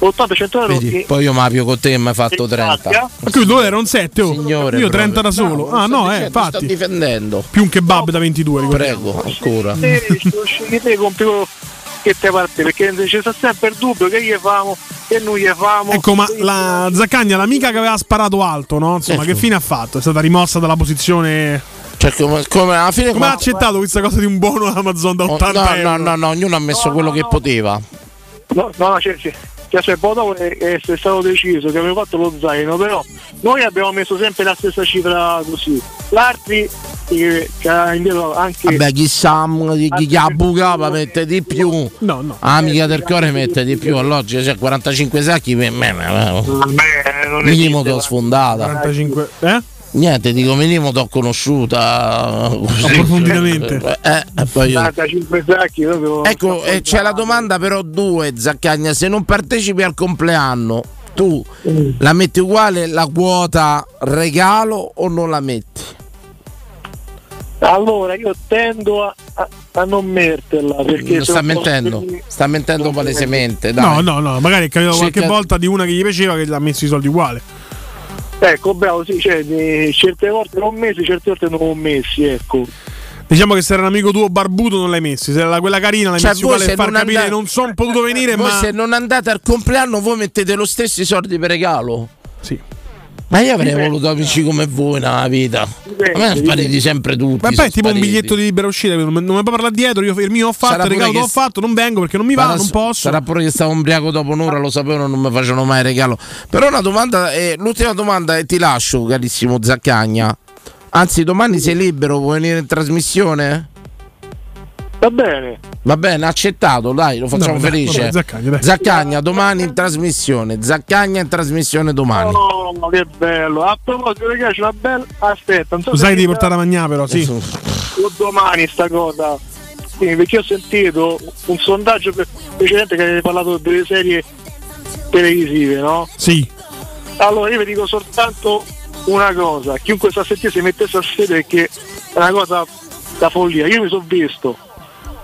80-100 euro. Vedi, e- poi io Mapio con te mi hai fatto 30. Ma qui dove era un 7? Oh. Signore, Io 30 da proprio. solo. No, ah, sto no, eh, dicendo, Sto infatti. difendendo. Più un kebab da 22, ricordiamo. Prego, ancora. te, scegli te quello che te parte perché ci sta sempre il dubbio che gli famo che non gli famo. Ecco, ma la Zaccagna, l'amica che aveva sparato alto, no? Insomma, Ecco. che fine ha fatto? È stata rimossa dalla posizione. Cioè, come, come alla fine Come ha accettato questa cosa di un buono Amazon da Oh, 80 no, euro? no, no, no, ognuno ha messo quello che poteva. No, no, c'è, c'è. Cioè, cioè, poi dopo è, è stato deciso che abbiamo fatto lo zaino, però noi abbiamo messo sempre la stessa cifra così. L'altri che, che ha indietro anche Vabbè, chissà chi, ha bucava mette di più. No, no. Amica del cuore mette di più. All'oggi c'è 45 sacchi per me. Minimo esiste, t'ho sfondata. 45. Eh? Niente, dico minimo t'ho conosciuta. Approfonditamente. Eh, e poi io- 45 sacchi proprio. Ecco, eh, c'è la domanda però due, Zaccagna, se non partecipi al compleanno, tu la metti uguale la quota regalo o non la metti? Allora io tendo a, a- a non metterla perché Non se sta non posso- mentendo, sta mentendo palesemente. Dai. No, no, no, magari è capitato Cerca- qualche volta di una che gli piaceva che gli ha messo i soldi uguali. Ecco, bravo, sì, cioè, certe volte l'ho messi, certe volte non l'ho messi, ecco. Diciamo che se era un amico tuo barbuto non l'hai messi, se era quella carina l'hai Cioè, messi uguale per far non capire andate- non sono potuto venire, Voi ma se non andate al compleanno voi mettete lo stesso i soldi per regalo? Sì. Ma io avrei Dipende. voluto amici come voi nella vita. Dipende, A me dipende. spariti sempre tutti. Ma poi è tipo un spariti. biglietto di libera uscita, non mi non mi puoi parlare dietro, io il mio ho fatto, Sarà il regalo che l'ho s- fatto, non vengo perché non mi va, Sarà- non posso. Sarà pure che stavo ubriaco dopo un'ora, lo sapevano, non mi facevano mai regalo. Però una domanda, eh, l'ultima domanda e ti lascio, carissimo Zaccagna. Anzi, domani sei libero, vuoi venire in trasmissione? Va bene. Va bene, accettato, dai, lo facciamo No, felice. vabbè, Zaccagna, dai. Zaccagna, domani in trasmissione. Zaccagna in trasmissione domani. Oh, che bello. A proposito, ragazzi, una bella. Aspetta, non so sai di portare a mangiare però, sì. o domani sta cosa. Sì, perché ho sentito un sondaggio pre- precedente che avete parlato delle serie televisive, no? Sì. Allora io vi dico soltanto una cosa, chiunque sta a sentire si mettesse a sedere perché è una cosa da follia. Io mi sono visto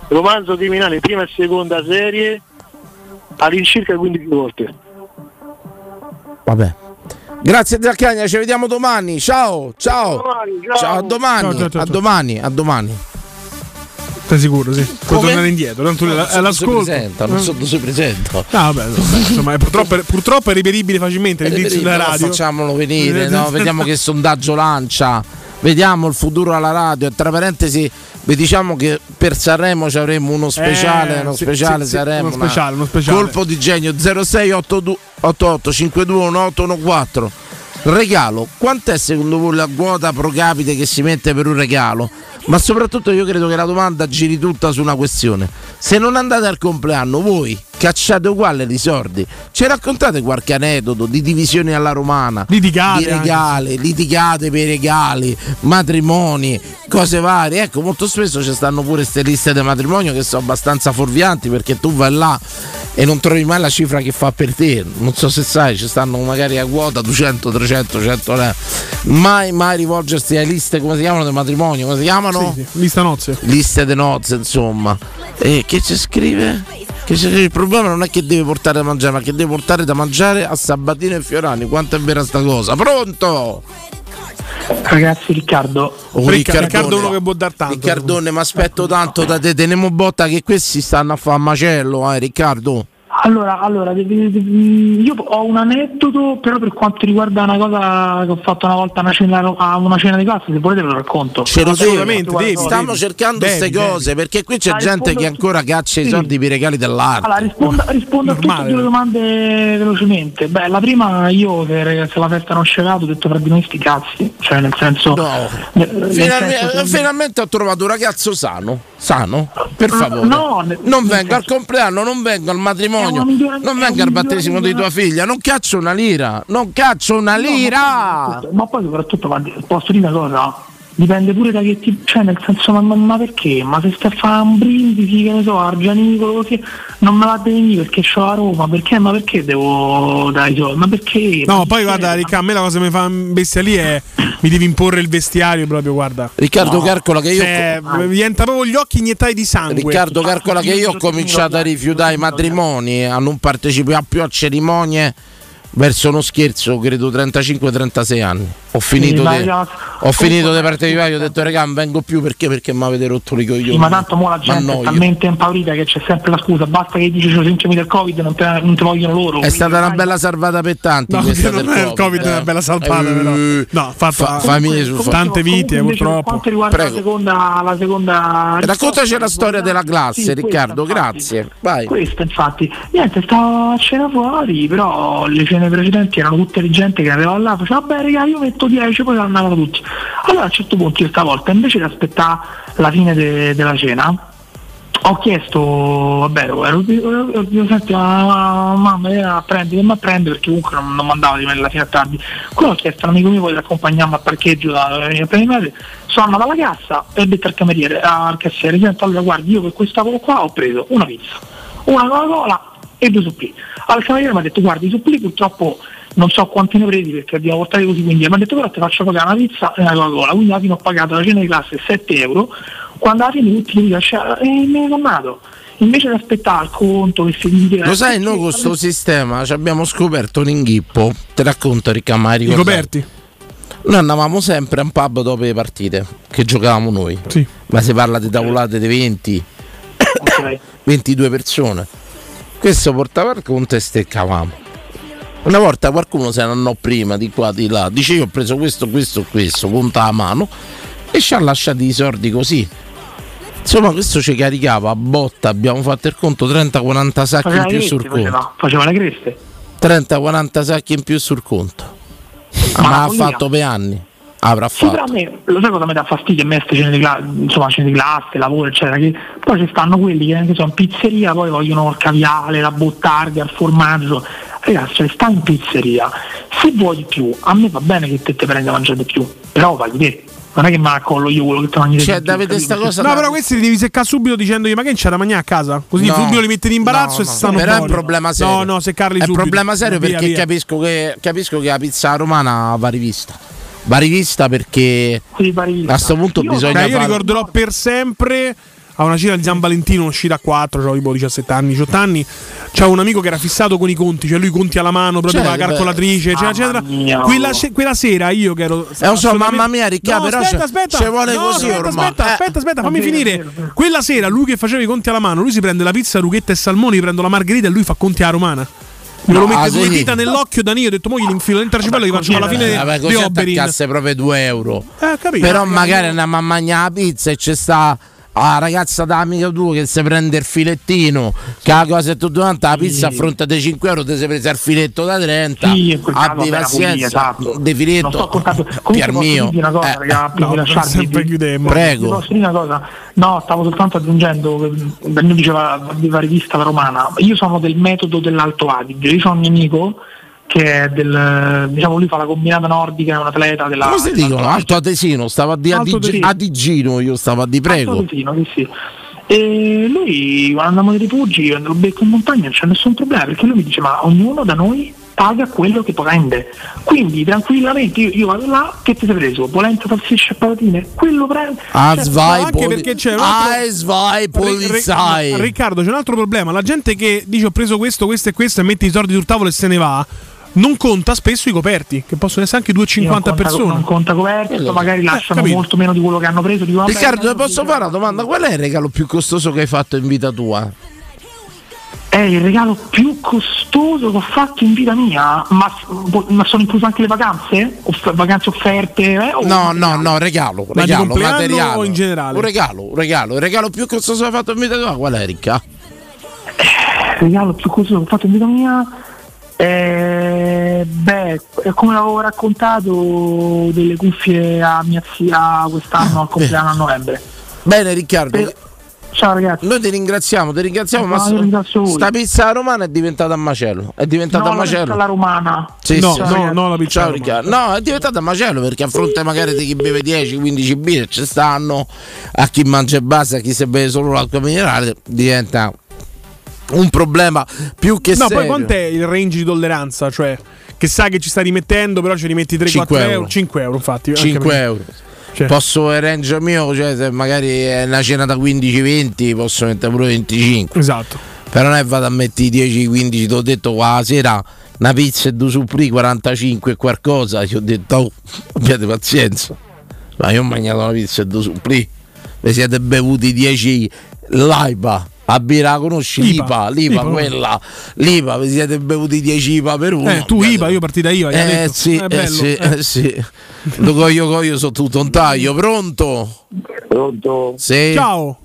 romanzo criminale prima e seconda serie all'incirca 15 volte. Vabbè. Grazie Zaccagna, ci vediamo domani. Ciao, ciao. Ciao, a domani. Ciao, ciao, ciao, a domani, a domani. Sei sicuro, sì. Puoi Come? tornare indietro, tanto Non è so dove si l'ascolto. presenta, non so dove si presenta. Ah, vabbè, vabbè, insomma, è purtroppo, è, purtroppo è reperibile facilmente l'indizio della No, radio. Facciamolo venire, no? vediamo che sondaggio lancia. Vediamo il futuro alla radio. E tra parentesi, vi diciamo che per Sanremo ci avremo uno speciale. Eh, uno speciale sì, Sanremo. uno speciale, uno speciale. Colpo di genio 0688 521814. Regalo, quant'è secondo voi la quota pro capite che si mette per un regalo? Ma soprattutto io credo che la domanda giri tutta su una questione. Se non andate al compleanno, voi cacciate uguale i soldi. Ci raccontate qualche aneddoto di divisioni alla romana? Litigate Di regali, litigate per i regali, matrimoni, cose varie. Ecco, molto spesso ci stanno pure queste liste di matrimonio che sono abbastanza fuorvianti perché tu vai là e non trovi mai la cifra che fa per te. Non so se sai, ci stanno magari a quota 200, 300, 100 euro. Mai, mai rivolgersi alle liste, come si chiamano, del matrimonio? Come si chiamano? Sì, sì, Lista nozze. Liste di nozze, insomma. E che ci scrive? Il problema non è che deve portare da mangiare, ma che deve portare da mangiare a Sabatino e Fiorani. Quanto è vera sta cosa? Pronto? Ragazzi, Riccardo. Oh, Ricca- Riccardone. Riccardo uno che può dar tanto. Riccardone, mi aspetto tanto da te. Teniamo botta che questi stanno a fare macello, eh, Riccardo. Allora, allora devi- devi- io ho un aneddoto, però per quanto riguarda una cosa che ho fatto una volta a una cena, a una cena di classe, se volete ve lo racconto. Ce lo Assolutamente, devi, Stiamo devi. cercando Devi, queste devi. cose perché qui c'è Ah, gente che ancora caccia i Sì. soldi per i regali dell'arte. Allora, rispondo, rispondo a tutte e Normale. due le domande velocemente. Beh, la prima io se, se la festa non c'è ho detto fra di noi sti cazzi, cioè nel senso... nel- nel Finalmente, senso che- finalmente ho trovato un ragazzo sano, sano, per Ah, favore. no, ne- non vengo al compleanno, non vengo al matrimonio, Migliore- non una al battesimo di tua figlia, non caccio una lira, non caccio una lira. Ma poi soprattutto ma posso dire una cosa, dipende pure da che tipo, cioè nel senso ma, ma- ma perché? Ma se stai a fare un brindisi, che ne so, Argianicolo così, non me la devi perché c'ho la Roma, perché? Ma perché devo dare i soldi? Ma perché? No, poi guarda, Ricca, a me la cosa che mi fa bestia lì è mi devi imporre il vestiario proprio, guarda. Riccardo No. Carcola che io Cioè, mi diventa proprio gli occhi iniettati di sangue. Riccardo Carcola che io ho cominciato a rifiutare i matrimoni, a non partecipare più a cerimonie verso uno scherzo, credo 35-36 anni. Ho finito, di, ragazzi, ho finito di partecipare, ho detto regà non vengo più perché perché mi avete rotto i coglioni. Sì, ma tanto mo la gente è talmente impaurita che c'è sempre la scusa, basta che dici i sintomi del Covid, non te, non te vogliono loro. È stata una bella salvata per tanti. No, questa non del è il Covid, è una bella salvata, però. No, fatta- fa- famiglie su tante invece purtroppo. Per quanto riguarda la Prego. seconda, la seconda Raccontaci la storia della classe, Sì, Riccardo, questa, infatti. grazie. Vai. Questo infatti, niente, stavo a cena fuori, però le cene precedenti erano tutte di gente che arrivava là, faceva vabbè raga io metto 10, poi andavano tutti. Allora a un certo punto io stavolta invece di aspettare la fine de- della cena, ho chiesto, vabbè, ero, ero, ero, senti, ma, mamma prendere, ma prende perché comunque non, non mandava di me la fine a tardi. Quello ho chiesto amico mio poi accompagniamo al parcheggio da prendere, sono andato alla cassa e ho detto al cameriere, al cassiere, senti allora guardi io per questa qua ho preso una pizza, una Coca-Cola e due supplì. Al cameriere mi ha detto guardi i supplì purtroppo non so quanti ne presi perché abbiamo portato così quindi mi ha detto però ti faccio pagare una pizza e una Coca-Cola quindi alla fine ho pagato la cena di classe 7 euro quando alla fine tutti mi dicono e mi hai calmato. Invece di aspettare il conto che si dice Lo sai, noi con questo sistema ci abbiamo scoperto un inghippo. Ti racconto, Riccamari. I coperti. Noi andavamo sempre a un pub dopo le partite che giocavamo noi. Ma si parla di tavolate di 20, 22 persone. Questo portava il conto e steccavamo. Una volta qualcuno se ne andò prima di qua di là, dice io ho preso questo, questo, questo, conta a mano e ci ha lasciati i soldi così. Insomma, questo ci caricava a botta, abbiamo fatto il conto 30-40 sacchi Faceva in più le sul creste, conto. faceva, faceva le creste. 30-40 sacchi in più sul conto. Ma ha follia. fatto per anni. Avrà Sì, però fatto. a me, lo sai cosa mi dà fastidio? A me queste cene di, cla- insomma, cene di classe, lavoro, eccetera, che poi ci stanno quelli che anche sono in pizzeria, poi vogliono il caviale, la bottarga, il formaggio. Ragazzi, cioè, stai in pizzeria, se vuoi di più, a me va bene che te te prendi a mangiare di più, però paghi te. Non è che mi accollo io quello che ti mangi di Cioè, più, capito? No, però questi li devi seccare subito dicendogli ma che c'è da mangiare a casa? Così No. subito li metti in imbarazzo No, e no. stanno Però è un fuori. problema serio. No, no, seccarli È un subito. problema serio Via, perché via. Capisco, che, capisco che la pizza romana va rivista. Va rivista perché a questo punto bisogna Dai, io ricorderò per sempre a una cena di Gian Valentino uscita a 4, cioè tipo 17 anni, 18 anni. C'avevo un amico che era fissato con i conti, cioè lui conti alla mano, proprio Cioè, con la calcolatrice, eccetera, eccetera. mia, Quella, se- quella sera io che ero. Eh, lo so, mamma mia, Ricca, No, però aspetta, c'è- aspetta, ci vuole no, così aspetta, ormai. Aspetta, Eh. aspetta, aspetta, fammi vero, finire. vero. Quella sera lui che faceva i conti alla mano, lui si prende la pizza, rughetta e salmoni, prendo la margherita e lui fa conti alla romana. Me lo mette ah, due dita nell'occhio da Io ho detto, mo gli infilo dentro il cervello e gli faccio alla fine vabbè, di così Oberyn. attaccasse proprio 2 euro. Eh, capito. Però magari andiamo a mangiare la pizza e c'è sta la ragazza d'amica tua che si prende il filettino, che la cosa è tutto quanto, la pizza a fronte dei 5 euro ti sei presa il filetto da 30, Sì, abbi pazienza, esatto. di filetto, Non contando. Pier mio. una cosa, Eh, di. Prego. Una cosa? No, stavo soltanto aggiungendo, che Daniel diceva di la rivista La Romana. Io sono del metodo dell'Alto Adige. Io ho un mio amico che è del diciamo lui fa la combinata nordica, è un atleta della Come si dicono? Alto Atesino, stavo a di Atesino. Adigino, io stavo a di prego. Alto Adigino, sì, sì. E lui quando andiamo nei rifugi, quando lo becco in montagna non c'è nessun problema perché lui mi dice ma ognuno da noi paga quello che prende. Quindi tranquillamente io, io vado là, che ti sei preso? Polenta, salsicce e patatine? Quello prende. Ah, Cioè, svai, anche poli- perché c'è Ah, svai, Ri- polizai. Ri- Riccardo, c'è un altro problema. La gente che dice ho preso questo, questo e questo e mette i soldi sul tavolo e se ne va. Non conta spesso i coperti, che possono essere anche 2,50 a non conta- persona. Non conta coperto, magari lasciano capito. molto meno di quello che hanno preso. Dico, Riccardo, posso fare una domanda? Qual è il regalo più costoso che hai fatto in vita tua? È il regalo più costoso che ho fatto in vita mia, ma, ma sono incluse anche le vacanze? Off- vacanze offerte? eh? O- No, no, no, regalo, Ma regalo, compleanno materiale. o in generale? Un regalo, un regalo. Il regalo più costoso che hai fatto in vita tua? Qual è, Ricca? Il regalo più costoso che ho fatto in vita mia eh, beh, come avevo raccontato delle cuffie a mia zia quest'anno al compleanno a novembre. Bene, Riccardo. Ciao ragazzi. Noi ti ringraziamo, ti ringraziamo, ma No, ringrazio voi. sta pizza romana è diventata a macello. È diventata No, a la pizza macello. alla romana. Sì, No, sì. no, Ciao, no, la pizza romana. Riccardo. No, è diventata a macello perché a fronte magari di chi beve 10-15 birre ci stanno, a chi mangia e basta, a chi si beve solo l'acqua minerale, diventa un problema più che No, serio. poi quant'è il range di tolleranza? Cioè, che sai che ci stai rimettendo, però ci rimetti 3-4 5 euro. euro. 5 euro, infatti. anche 5 perché- euro. Cioè. Posso il range mio, cioè se magari è una cena da 15-20, posso mettere pure 25. Esatto. Però non è vado a mettere i 10-15, ti ho detto qua la sera una pizza e due supplì 45 e qualcosa, ti ho detto oh, abbiate pazienza. Ma io ho mangiato una pizza e due supplì. Vi siete bevuti 10 l'AIPA. A birra conosci? IPA. L'IPA, l'IPA, IPA, quella. L'IPA, vi siete bevuti 10 IPA per uno. Eh, tu IVA, io partita IVA. Eh detto. sì, eh bello, sì, eh. eh sì. Lo coglio coglio su tutto un taglio, pronto? Pronto? Sì. Ciao.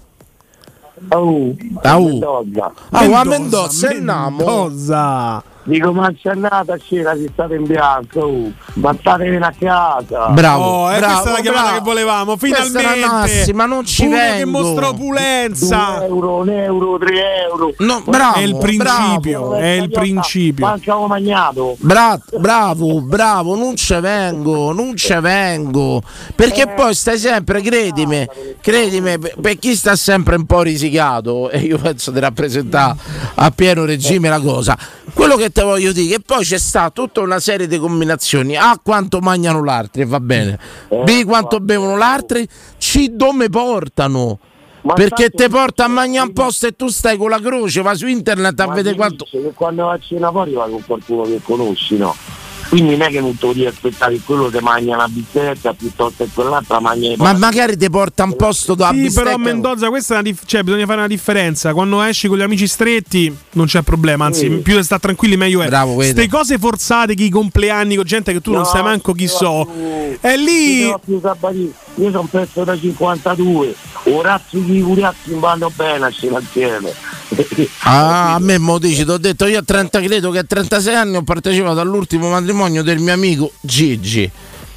Oh, Au. Mendoza. Ah, a Mendoza, andiamo. Mendoza. Dico, ma c'è andata a cena si state in bianco, oh. ma statevene a casa. Bravo, Oh, eh, bravo, questa è la chiamata bravo. che volevamo. Finalmente. Nassi, ma non ci Uno che vengo. mostra Due opulenza. euro, un euro, tre euro. No, bravo, È il principio. bravo. È il principio. Manca ho mangiato. Bra- bravo, bravo, non ci vengo, non ci vengo. Perché poi stai sempre, credimi, credimi, per- chi sta sempre un po' risicato, e io penso di rappresentare a pieno regime la cosa, quello che te voglio dire che poi c'è sta tutta una serie di combinazioni. A quanto mangiano l'altro, va bene. B quanto bevono l'altro, C dove portano. Ma perché te porta a mangiare un posto e tu stai con la croce, va su internet a vedere quanto. quando vai a cena fuori vai con qualcuno che conosci, no? Quindi non è che non te lo devi aspettare che quello ti mangia una bicicletta piuttosto che quell'altra mangia i Ma magari ti porta un posto dove Sì, bistecca- però a Mendoza questa è una dif- cioè, bisogna fare una differenza. Quando esci con gli amici stretti non c'è problema, anzi, Sì. più sta tranquilli meglio è. Bravo, vedi. Ste cose forzate, che i compleanni con gente che tu non No, sai manco chi non so. più- È lì. non. Io sono pezzo da 52, orazzi di curiazzi vanno bene a cena insieme. Ah, a me mo dici, ti ho detto io a 30, credo che a 36 anni ho partecipato all'ultimo matrimonio del mio amico Gigi.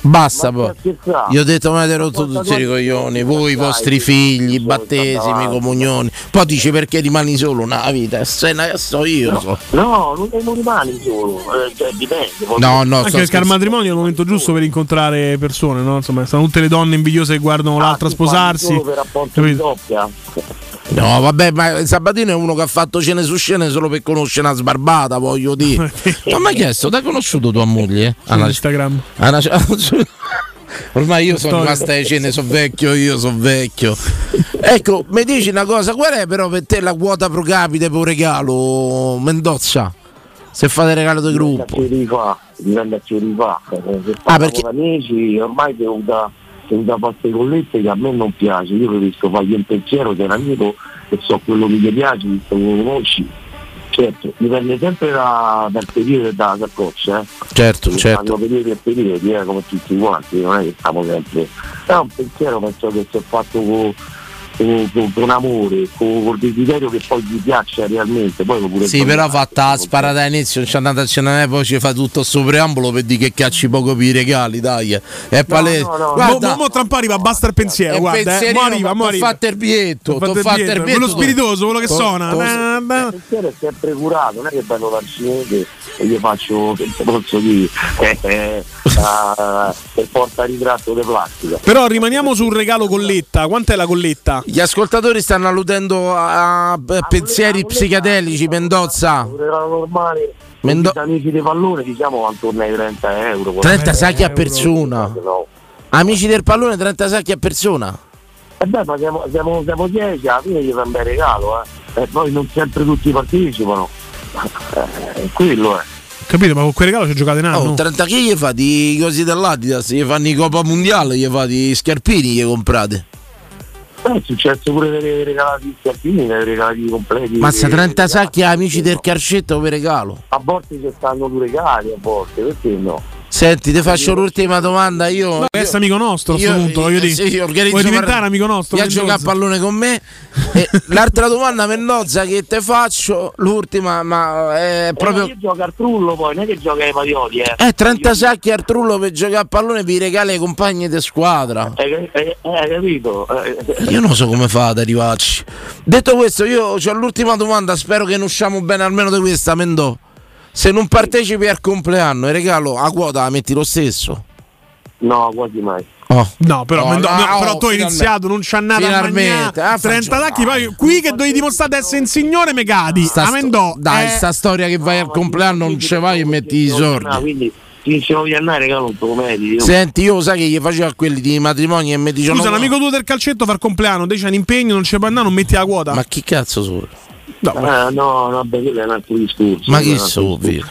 Basta Ma poi. Io ho detto mi avete rotto tutti i coglioni, voi, i vostri figli, i battesimi, i comunioni. Poi dici perché rimani solo una vita, scena che so io. so. No, non, non rimani solo, eh, cioè, dipende. No, no, Anche perché al scherzando. matrimonio è il momento giusto per incontrare persone, no? Insomma, stanno tutte le donne invidiose che guardano l'altra Ah, parli sposarsi. solo per rapporto di doppia. No, vabbè, ma Sabatino è uno che ha fatto cene su scene solo per conoscere una sbarbata, voglio dire. Ma mi hai chiesto, ti hai conosciuto tua moglie? Su Instagram. Anna- Ormai io sono rimasta ai cene, sono vecchio, io sono vecchio. Ecco, mi dici una cosa, qual è però per te la quota pro capite per un regalo, Mendozza? Se fate regalo di gruppo. Dipende a chi rifà, dipende a chi rifà. Eh, Se Ah, perché- amici, ormai devo da da parte collette che a me non piace, io preferisco fargli un pensiero sei un amico e so quello che gli piace, visto che lo conosci. Certo, dipende sempre da- dal periodo e dalla saccoccia, eh. Certo, Ci certo. stanno periodi e periodi, eh, come tutti quanti, non è che stiamo sempre. È un pensiero penso che si è fatto con, con- con- con amore, con, col desiderio che poi gli piaccia realmente. Poi pure Sì, però fatta la sparata all'inizio, non c'è andata a cenare, poi ci fa tutto sto preambolo per dire che cacci poco per i regali, dai. È palese. Mo, Guarda, mo, mo tra un po' arriva, basta il pensiero, è guarda. Eh. Mo arriva, mo arriva. fatto il bietto, T'ho fatto il bietto, quello spiritoso, quello che t'ho- suona. t'ho- Na, na. Il pensiero è sempre curato, non è che vengo dal cinese e gli faccio, posso dire, eh, eh, ah, per porta ritratto di plastica. Però rimaniamo sul regalo colletta. Quant'è la colletta? Gli ascoltatori stanno alludendo a, a pensieri psichedelici, Mendozza. Un regalo normale, Mendo- amici di pallone diciamo attorno ai 30 euro. 30 sacchi a persona. No. Amici del pallone, 30 sacchi a persona. E beh, ma siamo, siamo, siamo 10, alla fine gli fa un bel regalo, eh. E poi non sempre tutti partecipano. Eh, quello è. Capito, ma con quel regalo ci giocate in anno. Oh, 30 che gli fa di cosi dell'Adidas, gli fanno i Coppa Mondiale, gli fa di scarpini, gli comprate. Eh, è successo pure dei regalati di scarpini, dei regalati completi. Mazza Eh, 30 sacchi a amici del calcetto per regalo. A volte ci stanno due regali, a volte, perché no? Senti, ti faccio l'ultima domanda. Io, No, è amico nostro a sto io- punto, voglio dire. sì, organizzo Vuoi diventare per- amico nostro? Vieni a giocare a Mendoza? pallone con me. E l'altra domanda, Mendozza, che te faccio, l'ultima, ma è proprio. Eh, io gioco al trullo poi, non è che gioca ai paioli, eh. Eh, 30 sacchi al trullo per giocare a pallone per i regali ai compagni di squadra. Eh, eh, eh, hai capito? Eh, Io non so come fate ad arrivarci. Detto questo, io ho l'ultima domanda. Spero che ne usciamo bene almeno di questa, Mendò. Se non partecipi al compleanno, il regalo a quota la metti lo stesso. No, quasi mai. Oh. No, però, Oh, no, no, oh, però tu hai iniziato, non c'ha nada a Finalmente, mangiare. ah, 30 faccio- tacchi, poi qui che dovevi dimostrare di essere un signore megadi. Sta sto- Mendò. dai, eh, sta storia che vai al compleanno non ce vai e metti i No, soldi. quindi finisce di andare lo meriti. io. Senti, io sai che gli facevo a quelli di matrimoni e mi dicevano. Scusa, un amico tuo del calcetto fa il compleanno, te c'è un impegno, non ci puoi andare, non metti la quota. Ma chi cazzo sono? No, no, beh, quello è un altro discorso. Ma quello è chi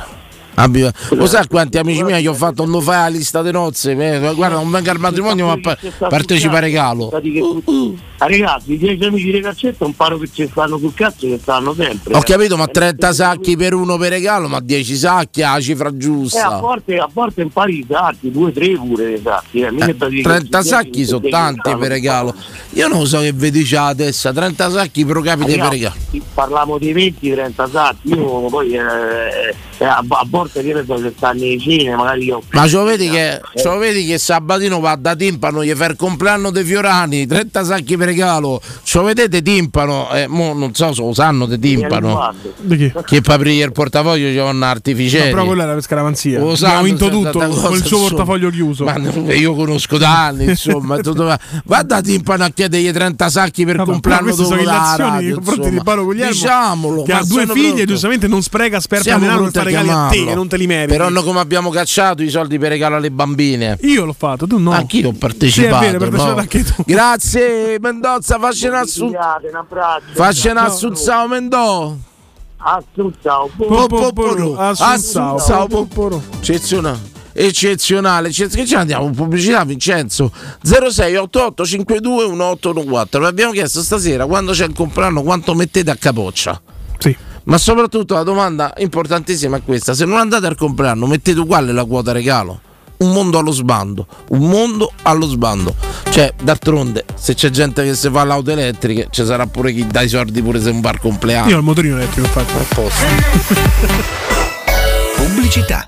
un altro sono, discorso. figlio? Abbi- Lo sai quanti amici miei gli ho fatto non fai la lista di nozze? Eh, Guarda, non venga al matrimonio, ma pa- partecipa al regalo. Tu- Ah, ragazzi, i 10 amici di calcetto un paro che ci stanno sul cazzo che stanno sempre. Ho eh. capito, ma 30 sacchi per uno per regalo, ma 10 sacchi è la cifra Eh, a giusta. volte, a volte impari i sacchi, due, tre pure esatti. Eh. mica da dire che 30 ci sacchi sono tanti per regalo. Io non so che vi dice la testa, 30 sacchi pro capite per regalo. Parliamo di 20-30 sacchi, io poi eh, eh, a, a volte che ne so che nei cine, magari io. Ma ce lo vedi che, ce lo vedi che Sabatino va da timpano, gli fa il compleanno dei Fiorani, 30 sacchi per regalo. Ce lo vedete timpano? Eh, mo non so se lo sanno di timpano. Di chi? Che per aprire il portafoglio c'è un No, artificiere. però quello era per scaramanzia. Lo Abbiamo sanno, vinto c'è tutto con il suo insomma. portafoglio chiuso. Ma no, io conosco da anni, insomma. tutto va. Va da timpano a chiedergli 30 sacchi per Vabbè, compleanno dopo la nei confronti di Paolo Guglielmo Diciamolo, che ha due sono figli e pronto. giustamente non spreca sperta Siamo denaro per fare a regali a te. Che non te li meriti. Però no, come abbiamo cacciato i soldi per regalo alle bambine. Io l'ho fatto, tu no. Anch'io ho partecipato. Sì, è vero, no? anche tu. Grazie Mendozza, facciene assu- un abbraccio. facene Ciao. assunzao Mendò. Assunzao. Assunzao. Eccezionale. Eccezionale, Eccez- che ci andiamo? Pubblicità Vincenzo 0688 52 1814. Vi abbiamo chiesto stasera quando c'è il compleanno quanto mettete a capoccia. Sì. Ma soprattutto la domanda importantissima è questa: se non andate al compleanno, mettete uguale la quota regalo. Un mondo allo sbando, un mondo allo sbando. Cioè, d'altronde, se c'è gente che si fa l'auto elettrica, ci sarà pure chi dà i soldi pure se un bar compleanno. Io ho il motorino elettrico, infatti. Pubblicità.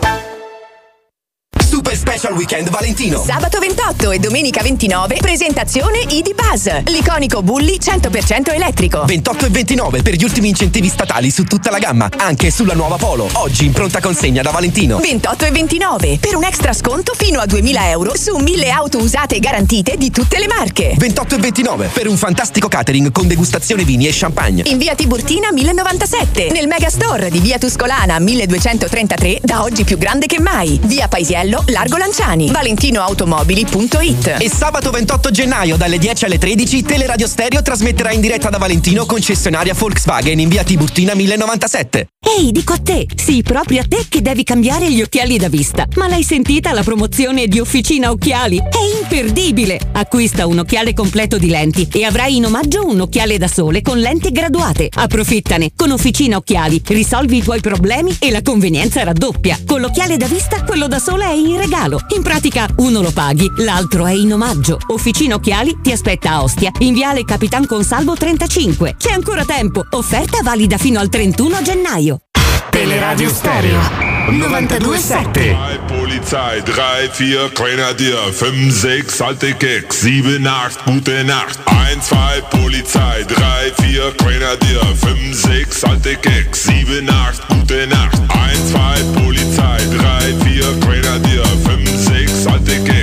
Special Weekend Valentino. Sabato 28 e domenica 29 presentazione ID Buzz, l'iconico Bulli 100% elettrico. 28 e 29 per gli ultimi incentivi statali su tutta la gamma, anche sulla nuova Polo. Oggi in pronta consegna da Valentino. 28 e 29 per un extra sconto fino a 2000 euro su 1000 auto usate e garantite di tutte le marche. 28 e 29 per un fantastico catering con degustazione vini e champagne. In via Tiburtina 1097, nel Megastore di via Tuscolana 1233, da oggi più grande che mai. Via Paisiello, Largo Lanciani. ValentinoAutomobili.it. E sabato 28 gennaio dalle 10 alle 13 Teleradio Stereo trasmetterà in diretta da Valentino concessionaria Volkswagen in via Tiburtina 1097. Ehi, dico a te, sì, proprio a te che devi cambiare gli occhiali da vista. Ma l'hai sentita la promozione di Officina Occhiali? È imperdibile! Acquista un occhiale completo di lenti e avrai in omaggio un occhiale da sole con lenti graduate. Approfittane! Con Officina Occhiali risolvi i tuoi problemi e la convenienza raddoppia. Con l'occhiale da vista, quello da sole è in regalo. In pratica, uno lo paghi, l'altro è in omaggio. Officina Occhiali ti aspetta a Ostia, in viale Capitan Consalvo 35. C'è ancora tempo. Offerta valida fino al 31 gennaio. Teleradio Stereo 927 Polizei 3, 4, Grenadier 5, 6, alte Keks 7, 8, gute Nacht 1, 2, Polizei 3, 4, Grenadier 5, 6, alte Keks 7, 8, gute Nacht 1, 2, Polizei 3, 4, Grenadier 5, 6,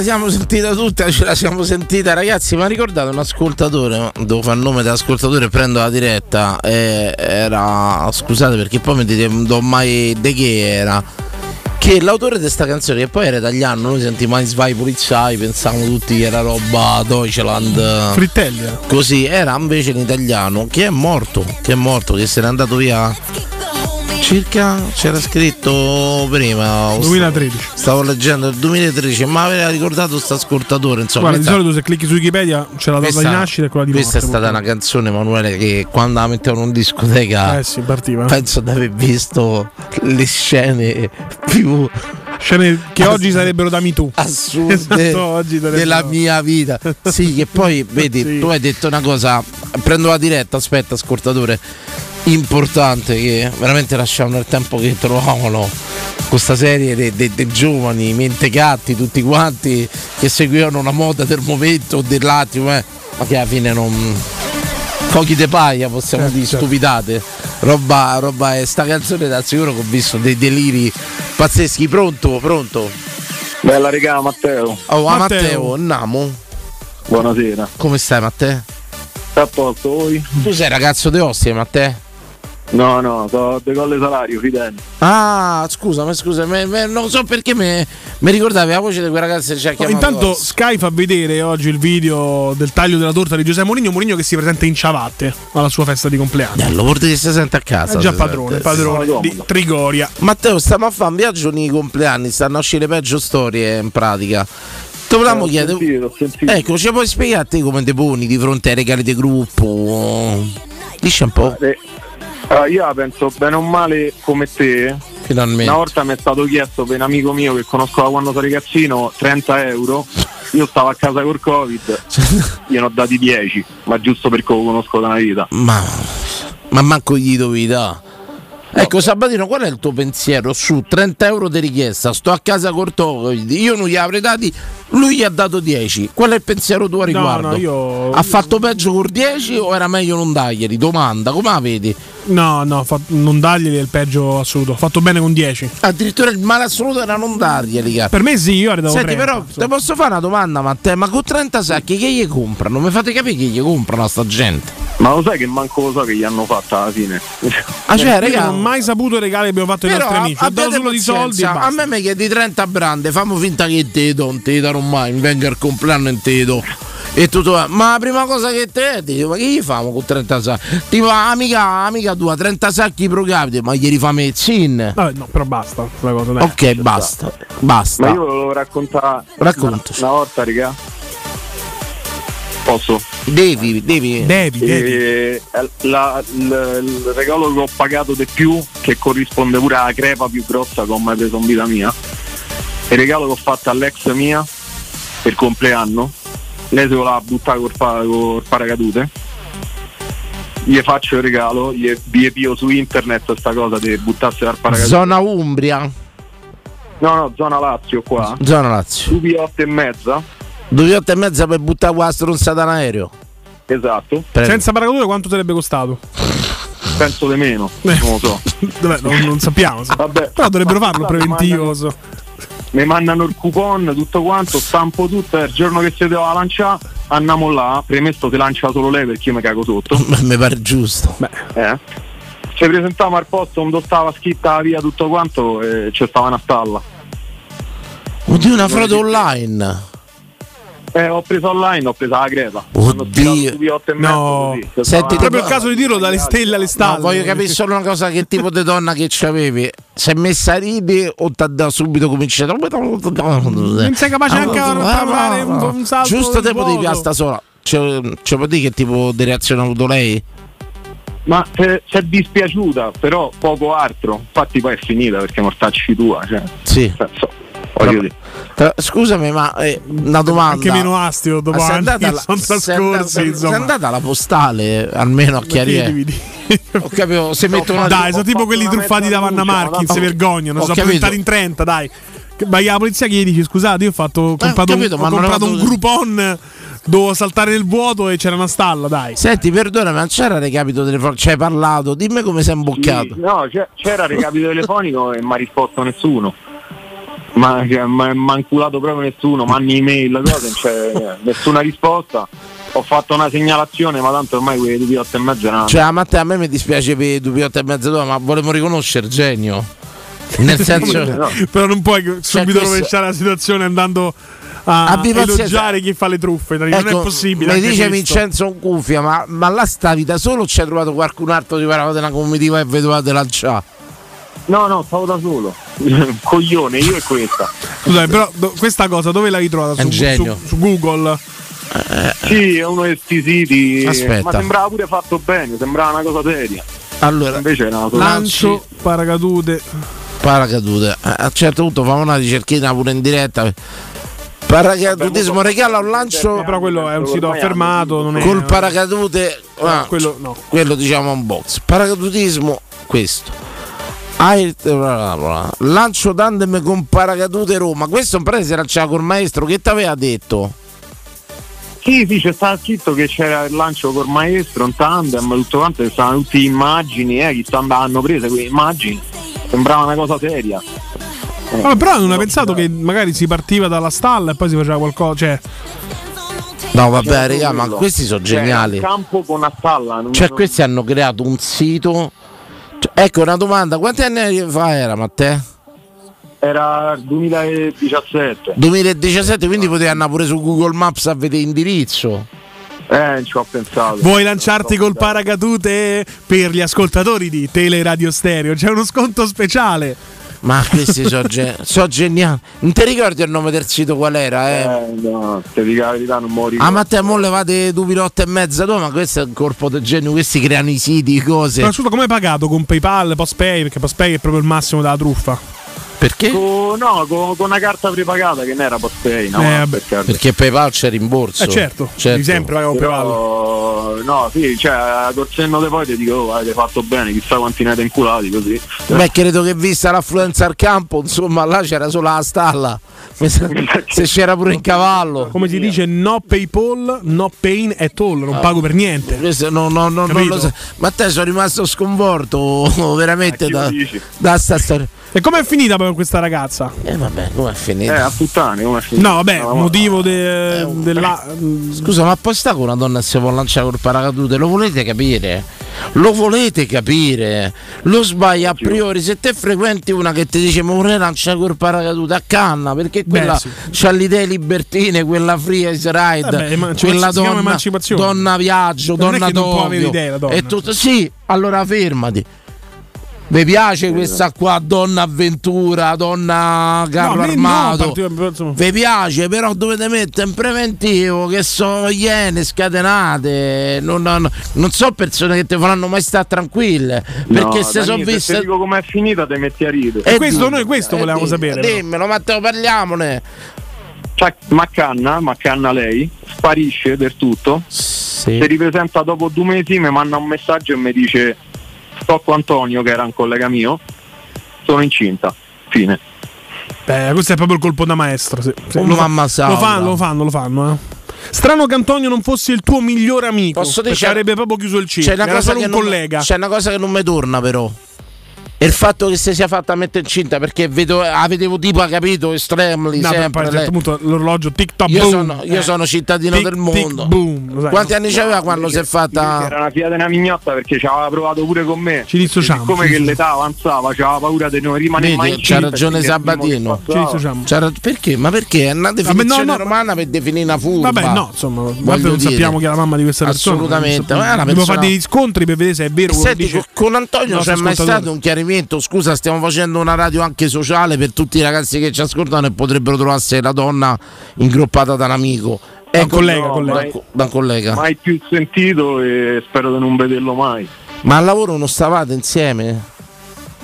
la siamo sentita tutta, ce la siamo sentita ragazzi, ma ricordate un ascoltatore, devo fare il nome dell'ascoltatore e prendo la diretta, eh, era, scusate perché poi mi dite, non do mai de che era, che l'autore di questa canzone, che poi era italiano, noi sentivamo mai Svai Polizai, pensavamo tutti che era roba Deutschland, Frittelli. così, era invece in italiano, che è morto, che è morto, che se n'è andato via circa, c'era scritto prima, 2013. Stavo leggendo il 2013, ma aveva ricordato sto ascoltatore. Insomma, Guarda, di solito se clicchi su Wikipedia c'è la data di questa- nascita e quella di Questa è morte. stata una canzone, Emanuele, che quando la mettevano in discoteca. Eh sì, partiva. Penso di aver visto le scene più Scene che oggi sarebbero da Me Too. assurde Esatto, della mia vita. Sì, che poi vedi, Sì. tu hai detto una cosa. Prendo la diretta, aspetta, ascoltatore. Importante che veramente lasciamo nel tempo che trovavano questa serie dei giovani mentecatti tutti quanti che seguivano una moda del momento dell'attimo eh, ma che alla fine non pochi de paia possiamo Certo, dire certo. stupidate roba roba è sta canzone da sicuro che ho visto dei deliri pazzeschi pronto pronto Bella regà Matteo. oh a Matteo. Matteo Namo Buonasera. come stai Matteo? A posto voi? tu sei ragazzo di Ostia Matteo? No, no, so decolle salario, fidel. ah scusa ma scusa me- me- non so perché mi ricordavi la voce di quel ragazzo che ci ha No, chiamato intanto Sky fa vedere oggi il video del taglio della torta di Giuseppe Mourinho, Mourinho che si presenta in ciabatte alla sua festa di compleanno. Bello, vuol dire che si sente a casa. È già si padrone, sente. padrone di Trigoria. Matteo, stiamo a fare un viaggio nei compleanni, stanno a uscire peggio storie in pratica. Ti volevamo Eh, chiedere. Ecco, ci puoi spiegare a te come ti poni di fronte ai regali di gruppo? Dici un po'. Eh, allora, io la penso bene o male come te. Finalmente. Una volta mi è stato chiesto per un amico mio che conosco da quando sono ragazzino 30 euro. Io stavo a casa col Covid, gliene ho dati 10, ma giusto perché lo conosco da una vita. Ma, ma manco gli dovevi dare. Ecco Sabatino, qual è il tuo pensiero su 30 euro di richiesta? Sto a casa col Covid, io non gli avrei dati, lui gli ha dato 10. Qual è il pensiero tuo a riguardo? no, io- Ha fatto peggio col 10 o era meglio non darglieli? Domanda, come la vedi? No, no, fa- non darglieli è il peggio assoluto. Ho fatto bene con 10. Addirittura il male assoluto era non darglieli. cara. Per me sì, io avrei dato Senti, 30. però, ti posso fare una domanda, Matteo? Ma con 30 sacchi che gli comprano? Mi fate capire che gli comprano a sta gente? Ma lo sai che manco lo so che gli hanno fatto alla fine. Ah, cioè, Io raga, non ho mai saputo i regali che abbiamo fatto ai Però nostri amici. Ho dato solo di soldi. A me mi chiedi 30 brande, fammo finta che te do, non te darò mai, mi venga il compleanno e te do. E tutto, ma la prima cosa che te dico, ma che gli famo con 30 sacchi? Tipo, amica, amica tua, 30 sacchi pro capite, ma gli rifà mezzine. Vabbè, no, però basta. La cosa, dai. Ok, basta, basta. Ma io volevo raccontare Raccontaci. una, una volta, raga. Posso? Devi, devi. Devi, E, eh, la- il, il regalo che ho pagato di più, che corrisponde pure alla crepa più grossa che ho mai preso in vita mia, è il regalo che ho fatto all'ex mia per compleanno. Lei se voleva buttare col, pa- col paracadute. Gli faccio il regalo, gli vi pio su internet sta cosa di buttarsi dal paracadute. Zona Umbria, No, no, zona Lazio qua. zona Lazio. Su via 8 e mezza. Due ore e mezza per buttare qua la stronzata in aereo. Esatto. Prego. Senza paracadute quanto sarebbe costato? Penso di meno, non lo so. Vabbè, non, non sappiamo. sì. Vabbè. Però dovrebbero farlo preventivo. so. Mi mandano il coupon, tutto quanto, stampo tutto, e il giorno che si deve lanciare, andiamo là, premesso si lancia solo lei perché io mi cago sotto. Mi pare giusto. Eh. Ci presentiamo al posto dove stava scritta via tutto quanto e c'è stava una stalla. Oddio, una frode online. Eh, ho preso online, ho preso la creta. Oddio. No, Senti, proprio il caso di dirlo dalle stelle alle stalle. No, voglio capire solo una cosa: che tipo di donna che c'avevi? Si è messa a ridere o ti ha subito cominciato? Non sei capace anche a parlare un- un salto Giusto tempo di piasta sola. Ci ci può dire che tipo di reazione ha avuto lei? Ma eh, si è dispiaciuta, però poco altro. Infatti poi è finita perché mortacci tua. Cioè, Sì. so, voglio dire. Tra- Scusami, ma eh, una domanda. Anche meno astio dopo Ma sei anni andata alla- sei trascorsi. sei andata alla postale almeno a chiarire. Ho capito, se mettono una Dai, sono tipo quelli truffati da Vanna Marchi, si vergognano. Sono presentati in 30, dai. Vai alla polizia che gli dici scusate, io ho fatto ho comprato, capito, un, ma ho non comprato è un Groupon dovevo saltare nel vuoto e c'era una stalla, dai. Senti, perdona, ma non c'era recapito telefonico? Ci hai parlato? Dimmi come sei imboccato. Sì, no, c'era recapito telefonico e mi ha risposto nessuno. Ma cioè, mi ha manculato proprio nessuno, manni email, cose, non c'è nessuna risposta. Ho fatto una segnalazione, ma tanto ormai quei due otto e mezza erano. Cioè, a Matteo, a me mi dispiace per i due e mezza ma volevo riconoscere genio. Nel senso, Però non puoi subito Cioè, questo- rovesciare la situazione andando a pazienza. elogiare chi fa le truffe. Non è Ecco, possibile. Mi dice questo. Vincenzo un cuffia, ma, ma là stavi da solo o ci hai trovato qualcun altro di parlava della comitiva e vedevate lanciare? No, no, stavo da solo. Coglione, io e questa. Scusate, però do- questa cosa dove l'hai trovata? È Su, un genio. su- su Google? Sì, è uno di questi siti. Aspetta. Ma sembrava pure fatto bene, sembrava una cosa seria. Allora, invece era una cosa Lancio, paracadute. Paracadute. A un certo punto famo una ricerchina pure in diretta. Paracadutismo regala un lancio. Però quello è un sito affermato. Non è, Col paracadute. ah, quello no. quello diciamo un box. Paracadutismo, questo. Lancio tandem con paracadute Roma. Questo un prese era c'era col maestro che ti aveva detto. Sì, sì, c'è stato scritto che c'era il lancio col maestro, un tandem, tutto quanto, stavano tutte immagini, eh, chissà hanno prese quelle immagini. Sembrava una cosa seria. Eh, Vabbè, però non hai pensato che magari si partiva dalla stalla e poi si faceva qualcosa. Cioè, No, vabbè, raga, ma questi sono Cioè, geniali. campo con una stalla. non- Cioè, non- questi hanno creato un sito. Ecco una domanda: quanti anni fa era Matteo? Era 2017. 2017, quindi poteva andare pure su Google Maps a vedere indirizzo. Eh, non ci ho pensato. vuoi lanciarti col paracadute per gli ascoltatori di Teleradio Stereo? C'è uno sconto speciale. Ma questi sono so geniali. Non ti ricordi il nome del sito qual era? Eh? Eh, no, te dico la verità, non muori. Ah, Matteo, mo levate due pilotte e mezza tu, ma questo è un corpo del genio, questi creano i siti, cose. Ma scusa, come hai pagato? Con PayPal, PostPay? Perché PostPay è proprio il massimo della truffa. Perché? Co- no, con, con una carta prepagata che non era postpay, no? Eh. Perché PayPal c'è rimborso. Eh, certo, di sempre pagavo PayPal. No, sì, cioè, col senno di poi ti dico, oh, avete fatto bene, chissà quanti ne avete inculati così. Beh, credo che vista l'affluenza al campo, insomma, là c'era solo la stalla. Se c'era pure il cavallo. Come si dice, no PayPal, no pain at all. Non pago per niente. Questo no, no, no, non lo so. Ma te sono rimasto sconvolto veramente da, da sta storia. E com'è finita poi questa ragazza? Eh vabbè, com'è finita? Eh, a puttane, come è finita? No, vabbè, No, motivo de- della. Scusa, ma poi sta con una donna si può lanciare col paracadute? Lo volete capire? Lo volete capire? Lo sbaglia a priori. Se te frequenti una che ti dice ma vorrei lanciare col paracadute a canna, perché quella sì. c'ha le idee libertine, quella free as ride, Vabbè, emancipazio- quella si chiama donna, emancipazione. donna viaggio, Non è donna che non può Tokyo. avere idee la donna. E tutto, sì, allora fermati. Vi piace questa qua, donna avventura, donna carro No, no, armato? insomma. Vi piace, però dovete mettere in preventivo che sono iene scatenate. Non, non, non so persone che ti faranno mai stare tranquille. Perché No, se sono Se viste. ti dico com'è finita, te metti a ridere. Eh, questo, dimmi, noi questo volevamo dimmi, sapere. Dimmelo, Matteo, parliamone. C'ha Maccanna, Maccanna lei, sparisce del tutto. Si ripresenta dopo due mesi, mi manda un messaggio e mi dice: Con Antonio, che era un collega mio, sono incinta. Fine. Beh, questo è proprio il colpo da maestro. sì. Sì, lo, fa- lo fanno, lo fanno, lo fanno. eh. Strano che Antonio non fosse il tuo migliore amico. Posso dire, perché c'è- avrebbe proprio chiuso il C'è circo. una, cosa che un non, collega. c'è una cosa che non mi torna, però. È il fatto che si sia fatta mettere incinta perché vedo, vedevo tipo, ha capito, Extremely No, sempre. a un certo punto l'orologio TikTok Io, boom. sono, io Eh. sono cittadino Tic, del tic, mondo. sai, Quanti no? anni c'aveva quando si è fatta? Era una figlia di una mignotta perché ci aveva provato pure con me. Ci dissociamo. Come ci che l'età avanzava, c'aveva paura di non rimanere mai Vedi, c'ha incinta. ragione perché Sabatino. che passava. Ci dissociamo. C'ha rag- perché? Ma perché? È una definizione no, romana per definire una furba. Vabbè, no, insomma, non dire. sappiamo chi è la mamma di questa persona. Assolutamente. Dobbiamo fare degli scontri per vedere se è vero E quello che dice. con- Antonio c'è mai stato un chiarimento? Scusa, stiamo facendo una radio anche sociale per tutti i ragazzi che ci ascoltano e potrebbero trovarsi la donna ingroppata da un amico. un Ecco, collega, no, collega. Da, co- da un collega. Mai più sentito e spero di non vederlo mai. Ma al lavoro non stavate insieme?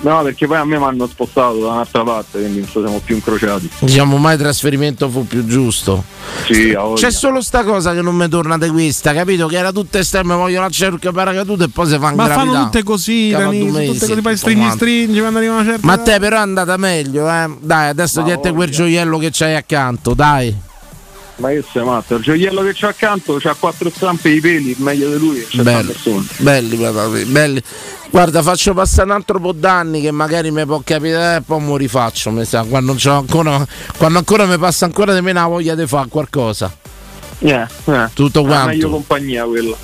No, perché poi a me mi hanno spostato da un'altra parte, quindi non siamo più incrociati. Diciamo mai trasferimento fu più giusto. Sì. C'è solo sta cosa che non mi torna di questa, capito? Che era tutta esterna, voglio lanciare il paracadute e poi si fa in Ma fanno tutte così, Dani, tutte mesi, così, poi tutto stringi stringi quando arriva una certa Ma te però è andata meglio, eh? Dai, adesso diete quel gioiello che c'hai accanto, dai. Ma che sei matto? Il gioiello che c'ha accanto c'ha quattro zampe di peli, meglio di lui, c'è Belli, belli, proprio, belli. Guarda, faccio passare un altro po' d'anni che magari mi può capire e poi mi rifaccio. Mi sa, quando, c'ho ancora, quando ancora mi passa ancora di me la voglia di fare qualcosa. Eh, eh. Tutto È quanto. meglio compagnia quella.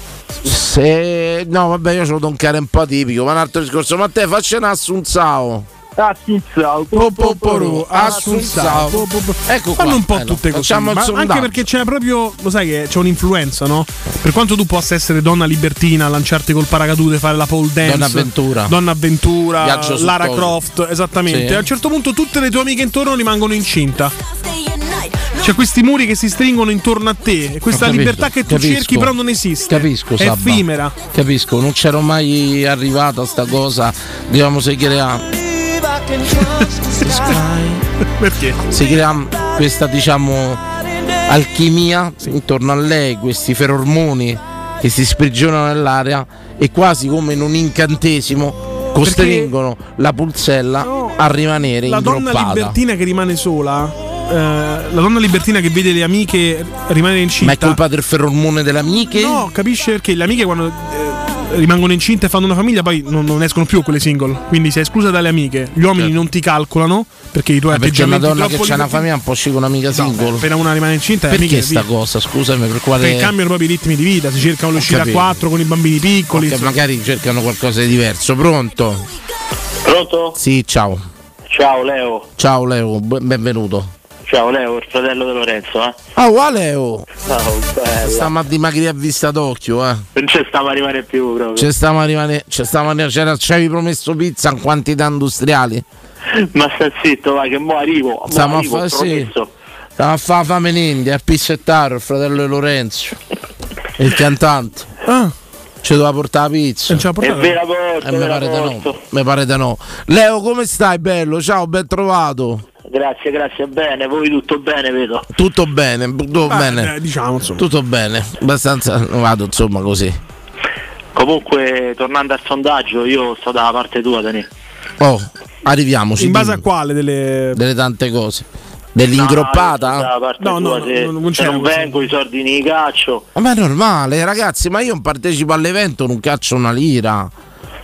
Se no, vabbè, io do un care un po' tipico, ma un altro discorso. Ma te faccia un assunzao. Assunzao, Popoporù, assunzao. Ecco qua. Fanno un po' Eh, no, tutte il Ma anche perché c'è proprio, lo sai che c'è un'influenza, no? Per quanto tu possa essere donna libertina, lanciarti col paracadute, fare la pole dance, Donna avventura. Donna avventura, Lara coso. Croft, esattamente. Sì. A un certo punto tutte le tue amiche intorno rimangono incinta. C'è questi muri che si stringono intorno a te e questa capito, libertà che tu capisco. cerchi però non esiste. Capisco, È effimera. Capisco, non c'ero mai arrivato a sta cosa, diciamo, si crea. Perché? Si crea questa, diciamo, alchimia intorno a lei, questi ferormoni che si sprigionano nell'aria e quasi come in un incantesimo costringono la pulzella a rimanere La donna ingroppata. libertina che rimane sola, eh, la donna libertina che vede le amiche rimanere incinta. Ma è colpa del ferormone delle amiche? No, capisce perché le amiche quando eh, rimangono incinte e fanno una famiglia poi non, non escono più quelle single. Quindi sei esclusa dalle amiche. Gli uomini non ti calcolano perché i tuoi Ma Eh, perché una atteggiamenti donna che c'ha una famiglia non può con un'amica single? Appena una rimane incinta, Perché amiche sta via. cosa? Scusami, per quale. Perché cambiano proprio i ritmi di vita, si cercano l'uscita a quattro con i bambini piccoli. Insomma. magari cercano qualcosa di diverso. Pronto? Pronto? Sì, ciao. Ciao Leo. Ciao Leo, benvenuto. Ciao Leo, il fratello di Lorenzo, eh. Ah, oh, Leo! Ciao, bella. Stiamo a dimagrire a vista d'occhio, eh. Non ci stiamo a arrivare più proprio. Ci stiamo a rimanere. Ci stiamo a rimanere. c'era- Ci avevi promesso pizza in quantità industriali? Ma sta zitto, va, che mo arrivo. Mo Stiamo a fare sì. Stiamo a fare fame in India, a pizzettare il fratello di Lorenzo. Il cantante. Ah. Ci doveva portare la pizza. È vera porta, Eh, mi pare di no. Mi pare di no. Leo, come stai, bello? Ciao, ben trovato. Grazie, grazie, bene. Voi tutto bene, vedo. Tutto bene, tutto Ah, bene. eh, diciamo, insomma. Tutto bene. Abbastanza vado, insomma, così. Comunque, tornando al sondaggio, io sto dalla parte tua, Dani. Oh, arriviamoci. In base a dimmi. quale delle. delle tante cose. Dell'ingroppata? No, no, tua, se, no, non se vengo i soldi ne caccio. Ma è normale, ragazzi, ma io non partecipo all'evento, non caccio una lira.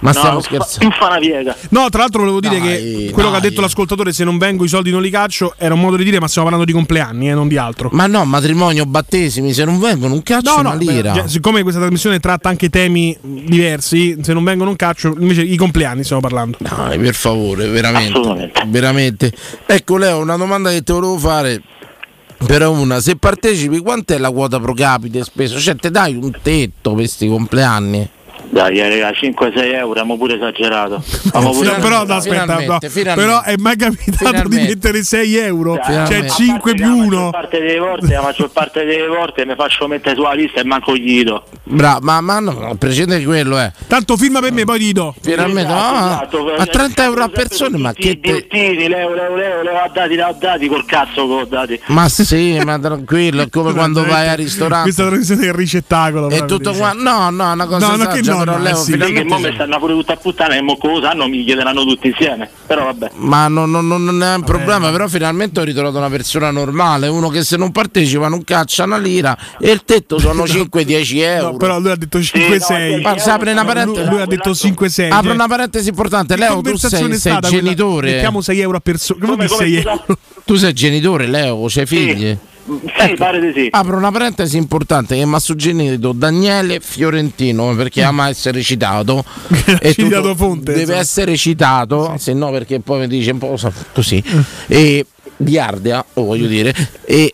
Ma No, stiamo scherzando. non fa una piega. No, tra l'altro volevo dire Dai, che quello che ha dai. detto l'ascoltatore, se non vengo i soldi non li caccio, era un modo di dire, ma stiamo parlando di compleanni, eh, non di altro. Ma no, matrimonio, battesimi, se non vengono non caccio No, una no, lira. beh, siccome questa trasmissione tratta anche temi diversi, se non vengo non caccio, invece i compleanni stiamo parlando. Dai, per favore, veramente. Veramente. Ecco Leo, una domanda che ti volevo fare. Però una, se partecipi, quant'è la quota pro capite speso? Cioè, te dai un tetto per questi compleanni? Dai, eh, raga, 5-6 euro, abbiamo pure esagerato. Abbiamo pure però no, aspetta, Finalmente, no. finalmente. però è mai capitato di Finalmente. mettere 6 euro? Cioè Finalmente. 5 più La 1. maggior parte delle volte, la maggior parte delle volte mi faccio mettere sulla lista e manco gli do. Bravo, ma, ma no, a prescindere di quello, eh. Tanto firma per me, poi ti do. Finalmente, Esatto, no, esatto. a 30 euro a persona, ma che te... bruttini, Leo, Leo, Leo, Leo, ha dati, Leo, dati col cazzo che ho dati. Ma sì, ma tranquillo, è come quando vai al ristorante. Questa trasmissione è il ricettacolo. E tutto qua, no, no, una cosa No, no, che Leo, eh sì. Finalmente mo mi stanno pure tutta a puttana e mo che lo sanno mi chiederanno tutti insieme. Però vabbè. Ma non, non- non è un problema, però finalmente ho ritrovato una persona normale, uno che se non partecipa non caccia una lira e il tetto sono 5-10 euro. No, però lui ha detto 5-6. Ma si apre una lui, parentesi. lui ha detto 5-6. Apro cioè, una parentesi importante, che Leo, tu sei, sei genitore. Mettiamo 6 euro a persona. Come, Come, come, 6 scusa? euro? Tu sei genitore, Leo, c'hai figli? Sì, pare di sì. Apro una parentesi importante che mi ha suggerito Daniele Fiorentino perché ama essere citato. E Citato tutto fonte, deve insomma. essere citato se no perché poi mi dice un po' così. E di Ardea lo voglio dire e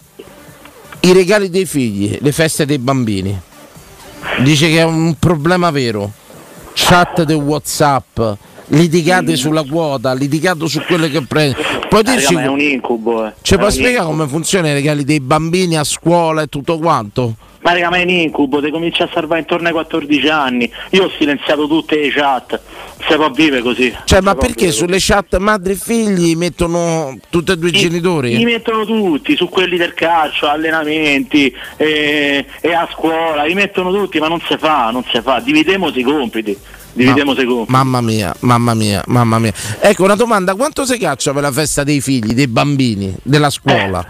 i regali dei figli le feste dei bambini. Dice che è un problema vero. Chat di whatsapp litigate sulla quota litigate su quello che prende Raga, dirci ma è un incubo, eh. ci puoi spiegare come funzionano i regali dei bambini a scuola e tutto quanto? Ma raga, ma è un incubo, ti cominci a salvare intorno ai 14 anni. Io ho silenziato tutte le chat. Si può vivere così. Cioè, ma perché sulle chat madri e figli mettono tutti e due i Li genitori? mettono tutti, su quelli del calcio, allenamenti e, e a scuola, li mettono tutti, ma non si fa, non si fa. Dividiamoci i compiti. Dividiamoci i compiti. Mamma mia, mamma mia, mamma mia. Ecco una domanda, quanto si caccia per la festa dei figli, dei bambini, della scuola?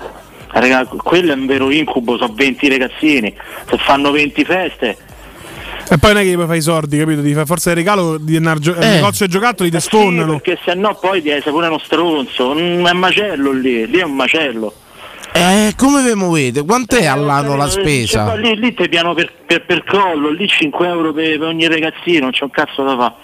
Raga, quello è un vero incubo, sono 20 ragazzini, se fanno 20 feste. E poi non è che gli puoi fare i sordi, capito? Ti fai forza di regalo di andare gio- al Eh. negozio di giocattoli, ti Sì, sfondano. perché se no poi ti sei pure uno stronzo, è un macello lì, lì è un macello. Eh, come vi muovete? Quant'è all'anno la Cioè, spesa? lì, lì ti piano per, per, per collo, lì 5 euro per, per ogni ragazzino, non c'è un cazzo da fare.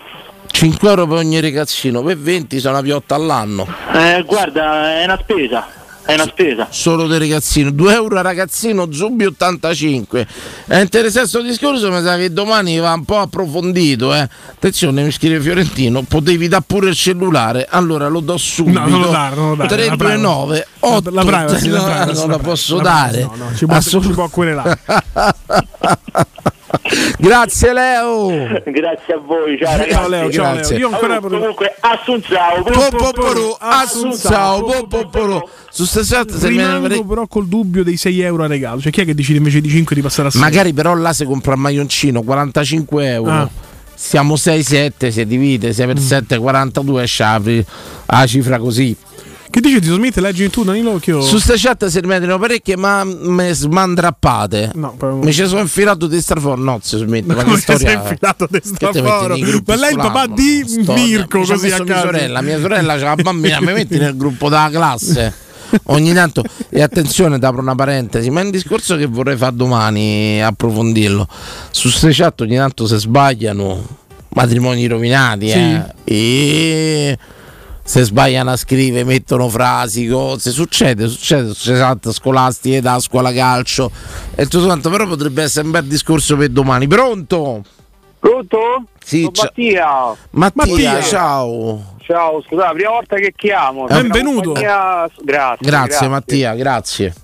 5 euro per ogni ragazzino, per 20 sono una piotta all'anno. Eh, guarda, è una spesa, è una spesa. Solo del ragazzino, 2 euro a ragazzino, Zubi 85. È interessante questo discorso, mi sa che domani va un po' approfondito. Eh. Attenzione, mi scrive Fiorentino, potevi dare pure il cellulare, allora lo do subito. No, non lo dare, non lo dare, la 329 privacy. 8 La privacy, la no, privacy, non la la privacy, posso la dare. no, no, ci può- Assolut- ci può querelare. Grazie Leo. Grazie a voi, ciao Ciao, ragazzi. Leo, ciao, Grazie. Leo. Io Allora, comunque Assunzao, Popoporù, Assunzao, popoporù. Su sta chat se Rimango viene- però col dubbio dei 6 euro a regalo. Cioè, chi è che decide invece di 5 di passare a 6? Magari però là si compra il maglioncino 45 euro. Ah. Siamo 6-7, si divide 6 per 7, 42 esce la cifra così. Che dici Tito Smith? Leggi tu Danilo che io... Su sta chat si rimettono parecchie ma me smandrappate. No, proprio- Mi ci sono infilato di straforo. No, si smette. Ma che ti sei storia infilato nei gruppi Ma lei è il papà di Storia. Mirko Mi ci ha così a messo mia sorella. Mia sorella c'ha la bambina, mi metti nel gruppo della classe. Ogni tanto, e attenzione, apro una parentesi, ma è un discorso che vorrei fare domani, approfondirlo. Su ste chat ogni tanto si sbagliano, matrimoni rovinati, Sì. eh. E se sbagliano a scrivere, mettono frasi, cose, succede, succede, succede chat scolastiche, da scuola calcio e tutto quanto, però potrebbe essere un bel discorso per domani. Pronto? Pronto? Sì, Sono cia- Mattia. Mattia, Mattia. ciao. Ciao, scusa, la prima volta che chiamo. Benvenuto. Compagnia- Grazie, Grazie, Mattia, grazie.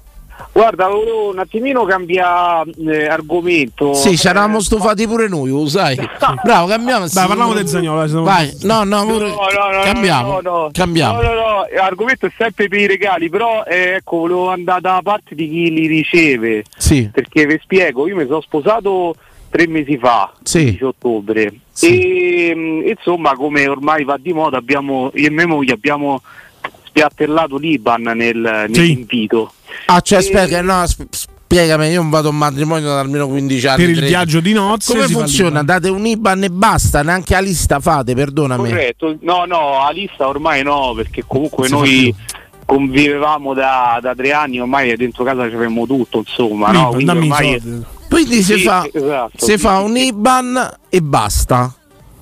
Guarda, volevo un attimino cambiare eh, argomento. Sì, ci eravamo stufati pure noi, lo sai. Bravo, cambiamo. Dai, parliamo del Zagnolo. Vai, no, no, No, pure- no, no, no, cambiamo. no, no. cambiamo. No, no, no, l'argomento è sempre per i regali, però eh, ecco, volevo andare dalla parte di chi li riceve. Sì. Perché vi spiego, io mi sono sposato tre mesi fa, Sì. 15 ottobre. E mh, insomma, come ormai va di moda, abbiamo, io e mia moglie abbiamo spiattellato l'Iban nel, nell'invito. Ah, cioè, aspetta, no, sp- spiegami, io non vado a un matrimonio da almeno 15 anni. Per il 13. viaggio di nozze Come funziona? Date un IBAN e basta, neanche la lista fate, perdonami. Corretto, no, no, a lista ormai no, perché comunque si noi convivevamo da, da tre anni, ormai dentro casa c'avevamo tutto, insomma, no? Quindi ormai. Quindi si Sì, fa, esatto, si sì, fa un. IBAN e basta.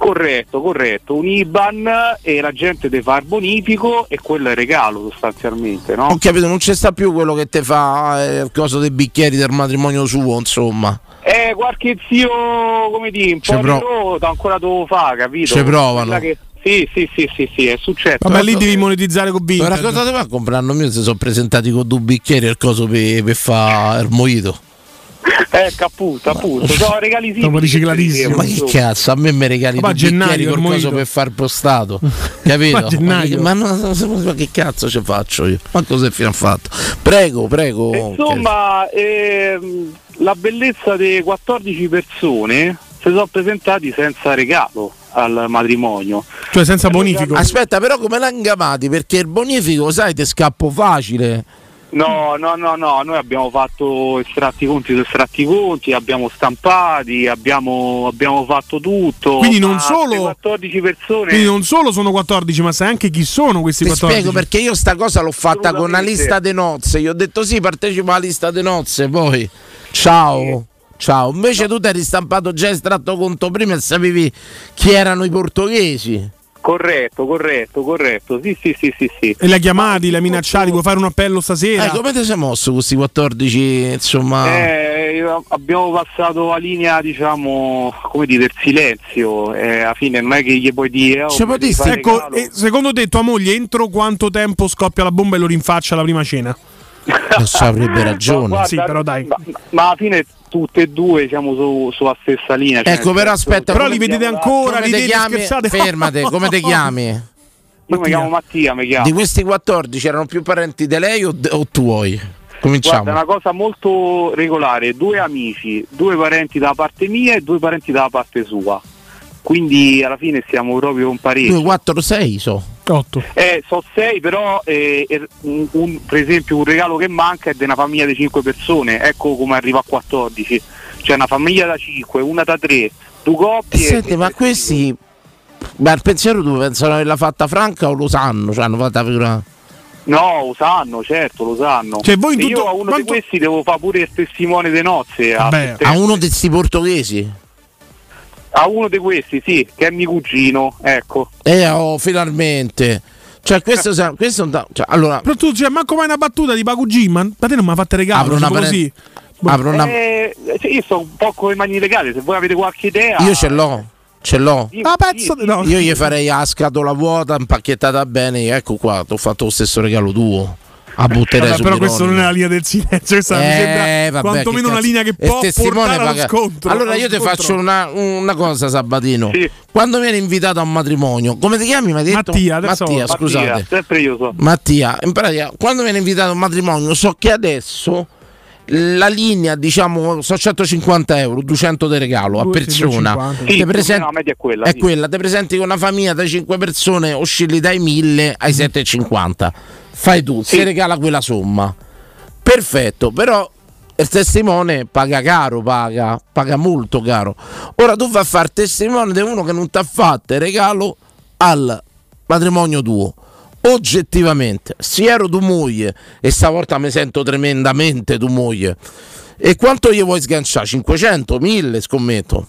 Corretto, corretto, un IBAN e la gente ti fa il bonifico e quello è il regalo sostanzialmente, no? Ho capito, non c'è sta più quello che te fa eh, il coso dei bicchieri del matrimonio suo, insomma. Eh, qualche zio, come dire, un po' pro- di ancora devo fare, capito? Ci provano. Che- Sì, sì, sì, sì, sì, è successo. Vabbè, lì devi monetizzare con Ma Vinted. raccontate qua comprando mio si sono presentati con due bicchieri e il coso per, per fare il mojito. Ecco, appunto, appunto, sono regali simili. Riciclatissimo. Ma che cazzo, a me mi regali Ma gennaio, mojito. per far prostato. Capito? Ma gennaio. Ma, no, ma che cazzo ci faccio io? Ma cosa fino a fatto? Prego, prego. Insomma, ehm, la bellezza di 14 persone si sono presentati senza regalo al matrimonio. Cioè senza bonifico. Aspetta, però come l'hanno chiamati? Perché il bonifico, sai, ti scappo facile. No, no, no, no, noi abbiamo fatto estratti conti su estratti conti, abbiamo stampati, abbiamo, abbiamo fatto tutto. Quindi non solo- queste 14 persone. Quindi non solo sono 14, ma sai anche chi sono questi Ti 14. spiego perché io sta cosa l'ho fatta con una lista di nozze. Io ho detto sì, partecipa alla lista di nozze, poi ciao. Ciao, invece tu ti eri stampato già estratto conto prima e sapevi chi erano i portoghesi. Corretto, corretto, corretto. Sì, sì, sì, sì, sì. E la chiamati, la minacciati, vuoi fare un appello stasera? Eh, come ti sei mosso questi 14, insomma? Eh, abbiamo passato la linea, diciamo, come dire, del silenzio. Eh, alla fine non è che gli puoi dire. oh, Cioè, fare Ecco, e secondo te tua moglie entro quanto tempo scoppia la bomba e lo rinfaccia alla prima cena? Adesso avrebbe ragione. guarda, Sì, però dai. Ma, ma alla fine tutte e due siamo su- sulla stessa linea. cioè, Ecco, però aspetta, Però li vedete ancora, li te vedete chiami? scherzate? Fermate, come ti chiami? Io mi chiamo Mattia, mi chiamo. Di questi 14 erano più parenti di lei o, o tuoi? Cominciamo. Guarda, è una cosa molto regolare, due amici, due parenti dalla parte mia e due parenti dalla parte sua. Quindi alla fine siamo proprio un pareggio. 2, 4, 6 so. 8. Eh, so 6 però eh, un- un- per esempio un regalo che manca è di una famiglia di 5 persone, ecco come arriva a 14. Cioè una famiglia da 5, una da 3, due coppie. senti, ma questi. Ma il pensiero tu pensano che l'ha fatta franca o lo sanno? Cioè hanno fatta figura. No, lo sanno, certo, lo sanno. Cioè, voi in tutto- io a uno di questi devo fare pure il testimone delle nozze. a A settembre. uno di questi portoghesi? A uno di questi, sì, che è mio cugino, ecco. Eh, oh, finalmente. Cioè, questo, questo è un da- cioè, allora, Però tu, cioè, manco mai una battuta di Paco Gimman? Da te non mi ha fatto regalo. Apro una parent- così. apro una- Eh, cioè, io sto un po' con le mani legate, se voi avete qualche idea. io ce l'ho, ce l'ho. Ah, pezzo di- no. Io gli farei la scatola vuota, impacchettata bene. Ecco qua, ti ho fatto lo stesso regalo tuo. A buttere Vabbè, però questa non è la linea del silenzio, questa mi Eh, sembra vabbè, quantomeno una linea che il può portare allo scontro. Allora allo io ti faccio una, una cosa, Sabatino. Quando viene invitato a un matrimonio, come ti chiami? Mi? Mattia, adesso- Mattia, scusate. Mattia, sempre io so. Mattia, in pratica, quando viene invitato a un matrimonio, so che adesso la linea, diciamo, so 150 euro, 200 di regalo a persona. 150. Te Sì, più o presenti- meno la media è quella, È sì. quella, te presenti con una famiglia da 5 persone, oscilli dai 1000 ai 750. Fai tu, si regala quella somma. Perfetto, però il testimone paga caro, paga, paga molto caro. Ora tu vai a fare testimone di uno che non ti ha fatto il regalo al matrimonio tuo. Oggettivamente, se ero tu moglie e stavolta mi sento tremendamente tu moglie. E quanto gli vuoi sganciare? 500, 1000 scommetto.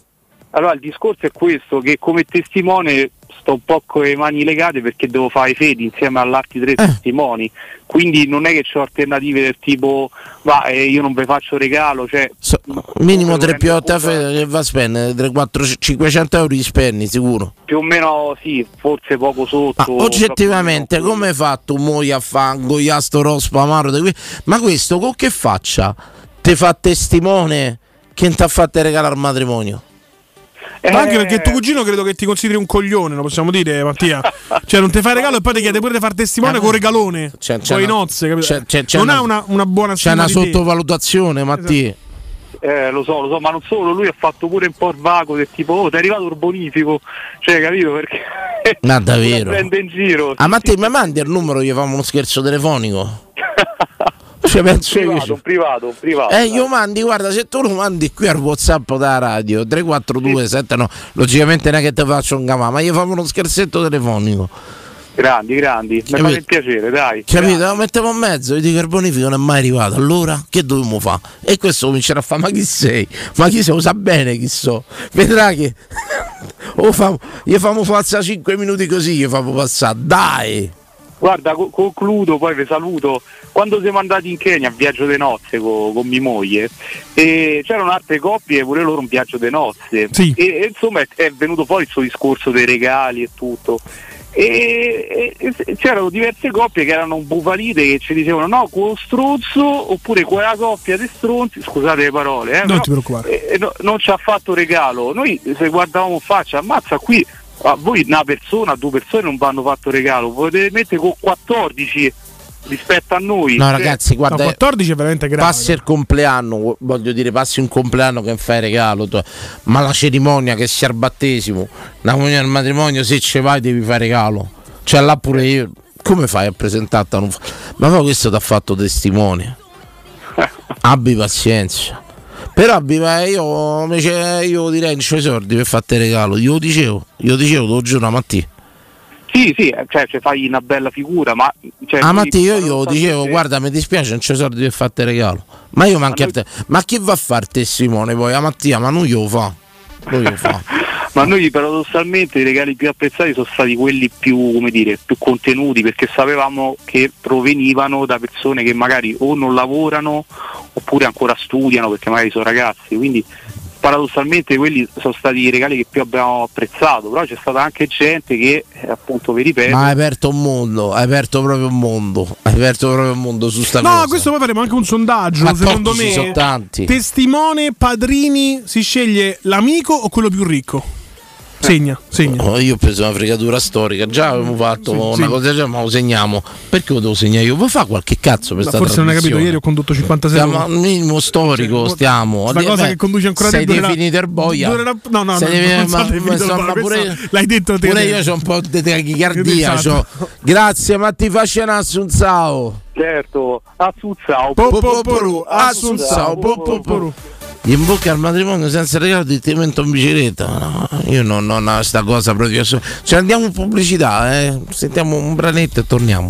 Allora il discorso è questo, che come testimone sto un po' con le mani legate perché devo fare i fedi insieme agli altri tre testimoni, quindi non è che ho alternative del tipo va eh, io non vi faccio regalo, cioè Minimo 3 più 8 a fede che va a spendere 3, 4, 500 euro li spendi sicuro. più o meno sì, forse poco sotto. Ma oggettivamente come hai fatto moglie a fango, iasto rospo amaro qui? Ma questo con che faccia ti fa testimone che ti ha fatto regalare al matrimonio? Ma anche perché tuo cugino credo che ti consideri un coglione, lo possiamo dire, Mattia. Cioè, non ti fai regalo e poi ti chiede pure di fare testimone con regalone. C'è- c'è con i una- nozze, capito? c'è- c'è- c'è non una- ha una, una buona C'è una di te. sottovalutazione, Mattia. Eh, lo so, lo so, ma non solo, lui ha fatto pure un po' il vago del tipo, oh, ti è arrivato il bonifico, cioè, capito? Perché Ma davvero? prende in giro. Ah, Mattia, mi mandi il numero, gli facciamo uno scherzo telefonico? Cioè, penso io. privato, un privato, un privato. Eh, io mandi, guarda, se tu lo mandi qui al WhatsApp della radio 342 7 no, logicamente non è che ti faccio un gamma, ma gli facciamo uno scherzetto telefonico. Grandi, grandi, mi fa piacere, dai. Capito? Lo mettiamo in mezzo, gli dico il bonifico non è mai arrivato. Allora che dobbiamo fare? E questo comincerà a fare, ma chi sei? Ma chi sei? Lo sa bene chi so. Vedrà che o famo, gli famo passare 5 minuti così, gli famo passare. Dai! Guarda, co- concludo, poi vi saluto. Quando siamo andati in Kenya a viaggio di nozze co- con mia moglie, e c'erano altre coppie, pure loro un viaggio di nozze. E, e insomma è, è venuto fuori il suo discorso dei regali e tutto. E, e- e c'erano diverse coppie che erano bufalite che ci dicevano no, quello stronzo oppure quella coppia di stronzi, scusate le parole, eh, Non però, ti preoccupare. eh, no- non ci ha fatto regalo. Noi se guardavamo in faccia, ammazza qui, a voi una persona, due persone non vanno fatto regalo, potete mettere con 14 rispetto a noi. No, Cioè, ragazzi, guarda. 14 è veramente grave. Passi il compleanno, voglio dire, passi un compleanno che fai regalo, tu- ma la cerimonia che sia il battesimo, la comunione al matrimonio, se ci vai devi fare regalo. Cioè là pure io, come fai a presentarti? a Ma poi questo ti ha fatto testimone. Abbi pazienza. Però ma io, invece, io direi non c'ho i soldi per farti regalo. Io lo dicevo, io lo dicevo, lo giuro, Mattia. Sì, sì, eh, cioè, cioè, fai una bella figura, ma... Cioè, ah, Mattia, io glielo dicevo, guarda, mi dispiace, non c'è soldi per farti regalo. Ma io manchi a te. Ma chi va a fare testimone poi? A Mattia, ma non glielo fa. Lui glielo fa. Ma noi paradossalmente i regali più apprezzati sono stati quelli più, come dire, più contenuti perché sapevamo che provenivano da persone che magari o non lavorano oppure ancora studiano perché magari sono ragazzi, quindi paradossalmente quelli sono stati i regali che più abbiamo apprezzato, però c'è stata anche gente che eh, appunto vi ripeto Ma hai aperto un mondo, hai aperto proprio un mondo. Hai aperto proprio un mondo su sta No, cosa. questo poi faremo anche un sondaggio. Ma secondo me, ci sono tanti. testimone, padrini, si sceglie l'amico o quello più ricco? Segna, segna. Oh, io ho preso una fregatura storica, già avevamo fatto Sì, una sì. cosa, già ma lo segniamo. Perché lo devo segnare io? Vuoi fare qualche cazzo per Ma forse non hai capito, ieri ho condotto 56 Stiamo al minimo storico, stiamo. Sta cosa che conduce ancora Sei durerà- definito il boia. durerà- no, no, Sei no, ma- insomma, pure, l'hai detto te. pure io ho un po' di tachicardia. Esatto. Grazie, ma ti faccio un assunzao. Certo, Assunzao. Assunzao. In bocca al matrimonio senza regalo ti metto in bicicletta. No, io non ho sta cosa proprio. Ci andiamo in pubblicità, eh. Sentiamo un branetto e torniamo.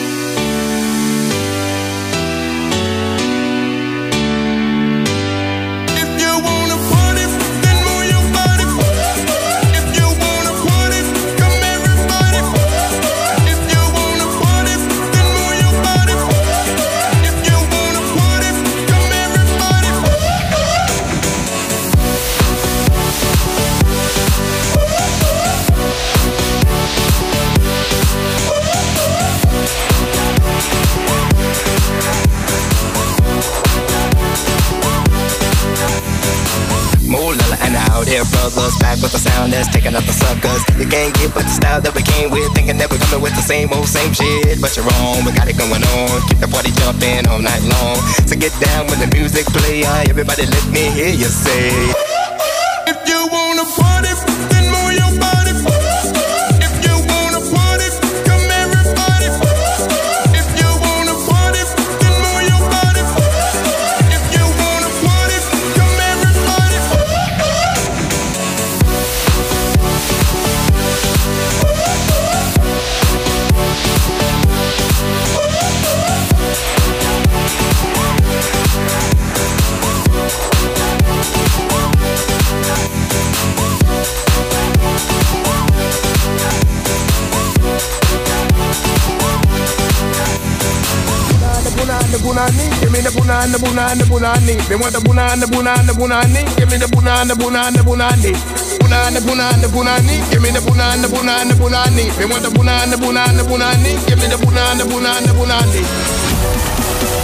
Brothers back with the sound that's taking up the suckers. You can't get with the style that we came with, thinking that we're coming with the same old same shit. But you're wrong, we got it going on. Keep the party jumping all night long. So get down when the music play. uh, Everybody, let me hear you say. If you wanna party, the boona and the boona and the boonani. They want the boona and the boona and the boonani. Give me the boona and the boona and the boonani. Boona and the boona and the boonani. Give me the boona and the boona and the boonani. They want the boona and the boona and the boonani. Give me the boona and the boona and the boonani.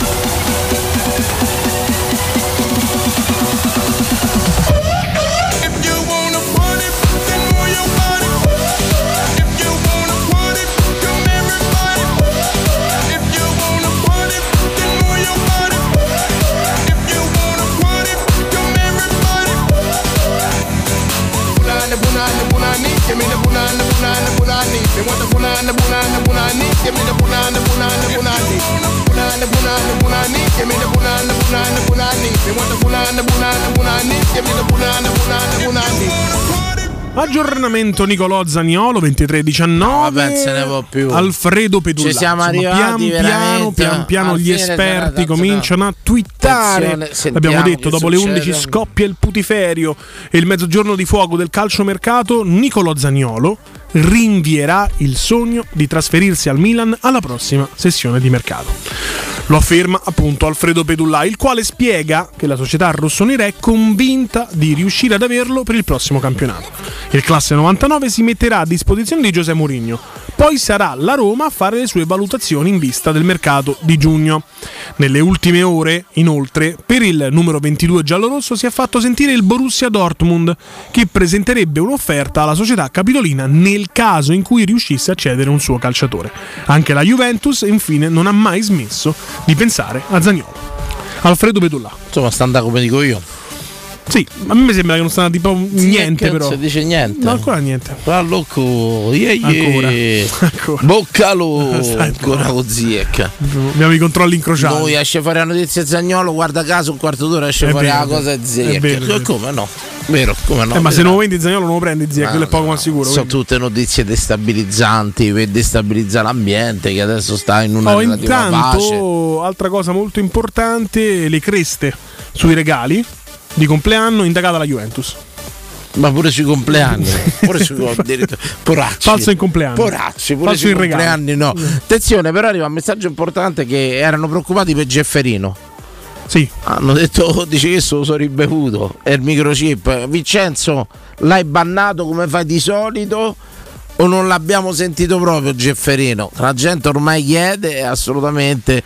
and the buna the buna and the want the buna the buna and the buna and the give me the buna and the buna the buna and the buna and the buna and the buna and the give me the buna and the buna the buna and want the buna the buna the buna give me the buna the buna the buna Aggiornamento Nicolò Zaniolo 2319. vabbè, se ne può più. Alfredo Pedulla. Ci siamo Insomma, arrivati pian piano, pian piano gli esperti cominciano a twittare. L'abbiamo detto, dopo le succede. 11 scoppia il putiferio e il mezzogiorno di fuoco del calciomercato. Nicolò Zaniolo rinvierà il sogno di trasferirsi al Milan alla prossima sessione di mercato. Lo afferma appunto Alfredo Pedulla, il quale spiega che la società rossonera è convinta di riuscire ad averlo per il prossimo campionato. Il classe 99 si metterà a disposizione di Giuseppe Mourinho, poi sarà la Roma a fare le sue valutazioni in vista del mercato di giugno. Nelle ultime ore, inoltre, per il numero 22 giallorosso si è fatto sentire il Borussia Dortmund, che presenterebbe un'offerta alla società capitolina nel caso in cui riuscisse a cedere un suo calciatore. Anche la Juventus, infine, non ha mai smesso di pensare a Zagnolo. Alfredo Pedulla. Insomma, sta andando come dico io. Sì, a me sembra che non sta tipo niente che non però. si dice niente. No, ancora niente. Rallocco, yeah, Ancora. yeah. Boccalo Stai ancora con Ziek. Abbiamo i controlli incrociati. Noi esce fuori la notizia Zagnolo, guarda caso un quarto d'ora esce È fuori vero, la cosa Ziek. Come no? Vero, come no? Eh, ma se non lo vendi Zagnolo non lo prendi Zia, quello è poco ma sicuro. Sono quindi. tutte notizie destabilizzanti per destabilizzare l'ambiente che adesso sta in una Oh, relativa pace. intanto, altra cosa molto importante, le creste sui regali di compleanno indagata alla Juventus. Ma pure sui compleanni, pure sui poracci. Falso in compleanno. Poracci, pure Falso sui compleanni no. Attenzione, però arriva un messaggio importante che erano preoccupati per Gefferino. Sì. Hanno detto, oh, dice che sono ribevuto. È il microchip. Vincenzo, l'hai bannato come fai di solito? O non l'abbiamo sentito proprio Gefferino? La gente ormai chiede assolutamente.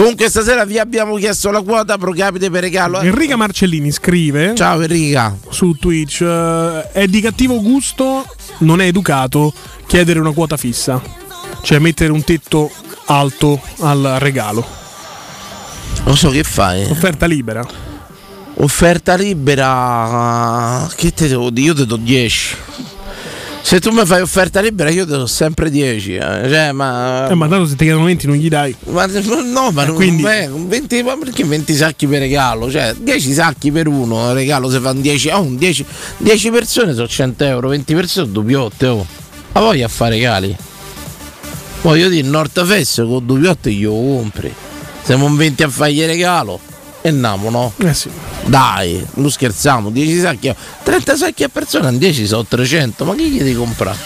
Comunque stasera vi abbiamo chiesto la quota pro capite per regalo. Enrica Marcellini scrive Ciao Enrica su Twitch eh, è di cattivo gusto, non è educato chiedere una quota fissa, cioè mettere un tetto alto al regalo. Lo so che fai. Offerta libera. Offerta libera. Che te devo dire? Io ti do 10. Se tu mi fai offerta libera, io ti do sempre 10. eh. Cioè, ma. Eh, ma tanto se ti chiedono 20 non gli dai. Ma no, ma Eh, non quindi- beh, 20, ma perché 20 sacchi per regalo? Cioè, 10 sacchi per uno, regalo se fanno 10, oh, un 10, 10 persone sono 100 euro, 20 persone sono dubbiotte, oh. Ma voglia a fare regali. Voglio dire, Fest con dubbiotte glielo compri. Siamo in 20 a fargli regalo. E andiamo, no? Eh sì. Dai, non scherziamo, 10 sacchi, 30 sacchi a persona, in 10 sono 300, ma chi gli devi comprare?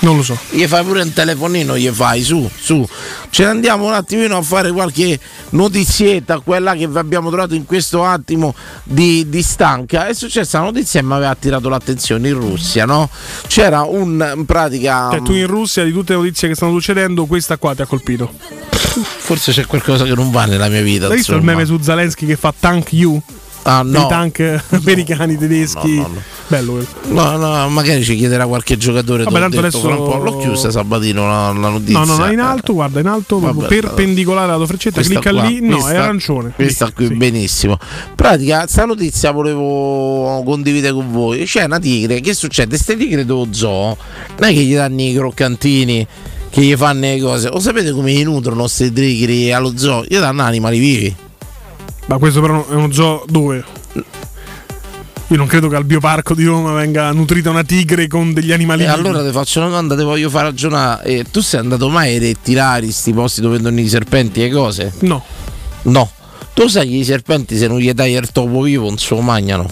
Non lo so. Gli fai pure un telefonino, gli fai su, su. Ce ne andiamo un attimino a fare qualche notizietta, quella che vi abbiamo trovato in questo attimo di, di stanca. È successa una notizia che mi aveva attirato l'attenzione in Russia, no? C'era un in pratica. Cioè, tu in Russia di tutte le notizie che stanno succedendo, questa qua ti ha colpito. Forse c'è qualcosa che non va nella mia vita. Hai visto il meme su Zelensky che fa tank you? Ah, no. I tank americani, tedeschi. No, no. Bello quello. No, no, magari ci chiederà qualche giocatore. Vabbè, tanto adesso- un po'. L'ho chiusa Sabatino la, la notizia. No, no, no, in alto, guarda, in alto, Vabbè, perpendicolare alla tua freccetta, clicca qua, lì. No, questa- è arancione. Questa qui benissimo. Pratica, sta notizia volevo condividere con voi. C'è una tigre, che succede? Ste tigre dello zoo, non è che gli danno i croccantini, che gli fanno le cose. Lo sapete come gli nutrono queste tigri allo zoo? Gli danno animali vivi. Ma questo però è uno zoo dove? Io non credo che al bioparco di Roma venga nutrita una tigre con degli animali E vivi. allora ti faccio una domanda, ti voglio far ragionare. Eh, tu sei andato mai ai rettilari, sti posti dove vendono i serpenti e cose? No. No. Tu sai che i serpenti se non gli dai il topo vivo non se lo mangiano?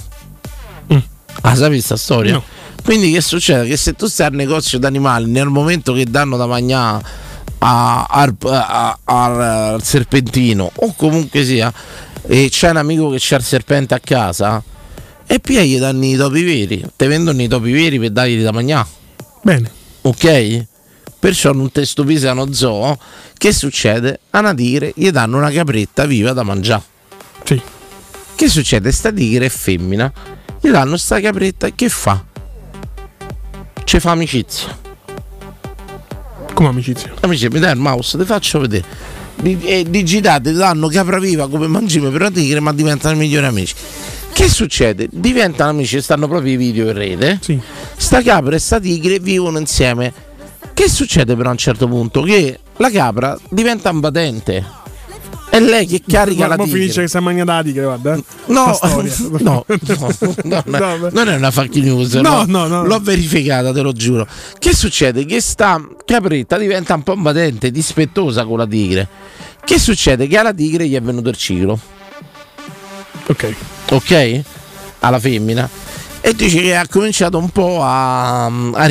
Ah, sapi questa storia? No. Quindi che succede? Che se tu stai al negozio d'animali, nel momento che danno da mangiare a- a- al serpentino o comunque sia, e c'è un amico che c'ha il serpente a casa, e poi gli danno i topi veri, te vendono i topi veri per dargli da mangiare. Bene. Ok? Perciò non te stupisi a uno zoo, che succede? A una tigre gli danno una capretta viva da mangiare. Sì. Che succede? Sta tigre è femmina, gli danno sta capretta e che fa? Ci fa amicizia. Come amicizia? Amici, mi dai il mouse, ti faccio vedere. Eh, digitate, danno capra viva come mangime per una tigre, ma diventano i migliori amici. Che succede? Diventano amici, stanno proprio i video in rete. Sì. Sta capra e sta tigre vivono insieme. Che succede però a un certo punto? Che la capra diventa imbatente. È lei che carica Ma la tigre. finisce che si mangia la tigre, guarda. eh. No, no, no, no, no, non è una fake news, No, no, no, l'ho verificata, te lo giuro. Che succede? Che sta capretta diventa un po' invadente, dispettosa con la tigre. Che succede? Che alla tigre gli è venuto il ciclo. Ok. Ok? Alla femmina. E dice che ha cominciato un po' a, a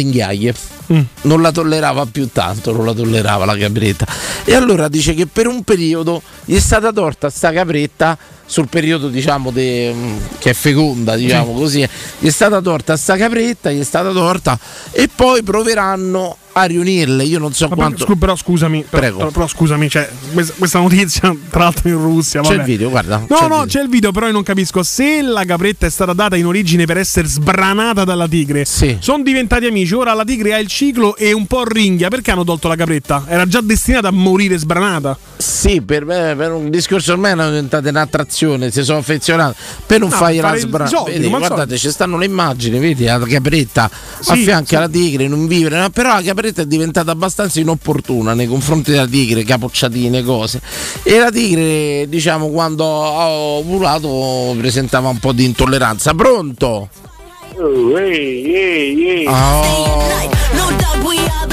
ringhiaglie. non la tollerava più tanto, non la tollerava la capretta. E allora dice che per un periodo gli è stata torta sta capretta sul periodo diciamo de- che è feconda, diciamo Sì. così, gli è stata torta sta capretta, gli è stata torta e poi proveranno a riunirle. Io non so Ma quanto scu- però scusami, però, Prego. però- scusami, cioè, questa, notizia, tra l'altro in Russia. C'è vabbè. il video, guarda. No, c'è il no, video. c'è il video, però io non capisco se la capretta è stata data in origine per essere sbranata dalla tigre. Sono diventati amici, ora la tigre ha il ciclo e un po' ringhia. Perché hanno tolto la capretta? Era già destinata a morire sbranata. Sì, per me per un discorso ormai è diventata un'attrazione, si sono affezionato. Per non No, fargli la fare i sbra- soldi, vedi, come al guardate, ci stanno le immagini, vedi la capretta a Sì, fianco sì. alla tigre in un vivere, no? però la capretta è diventata abbastanza inopportuna nei confronti della tigre, capocciatine, cose. E la tigre, diciamo, quando ha ovulato presentava un po' di intolleranza. Pronto? Oh, ehi. Oh.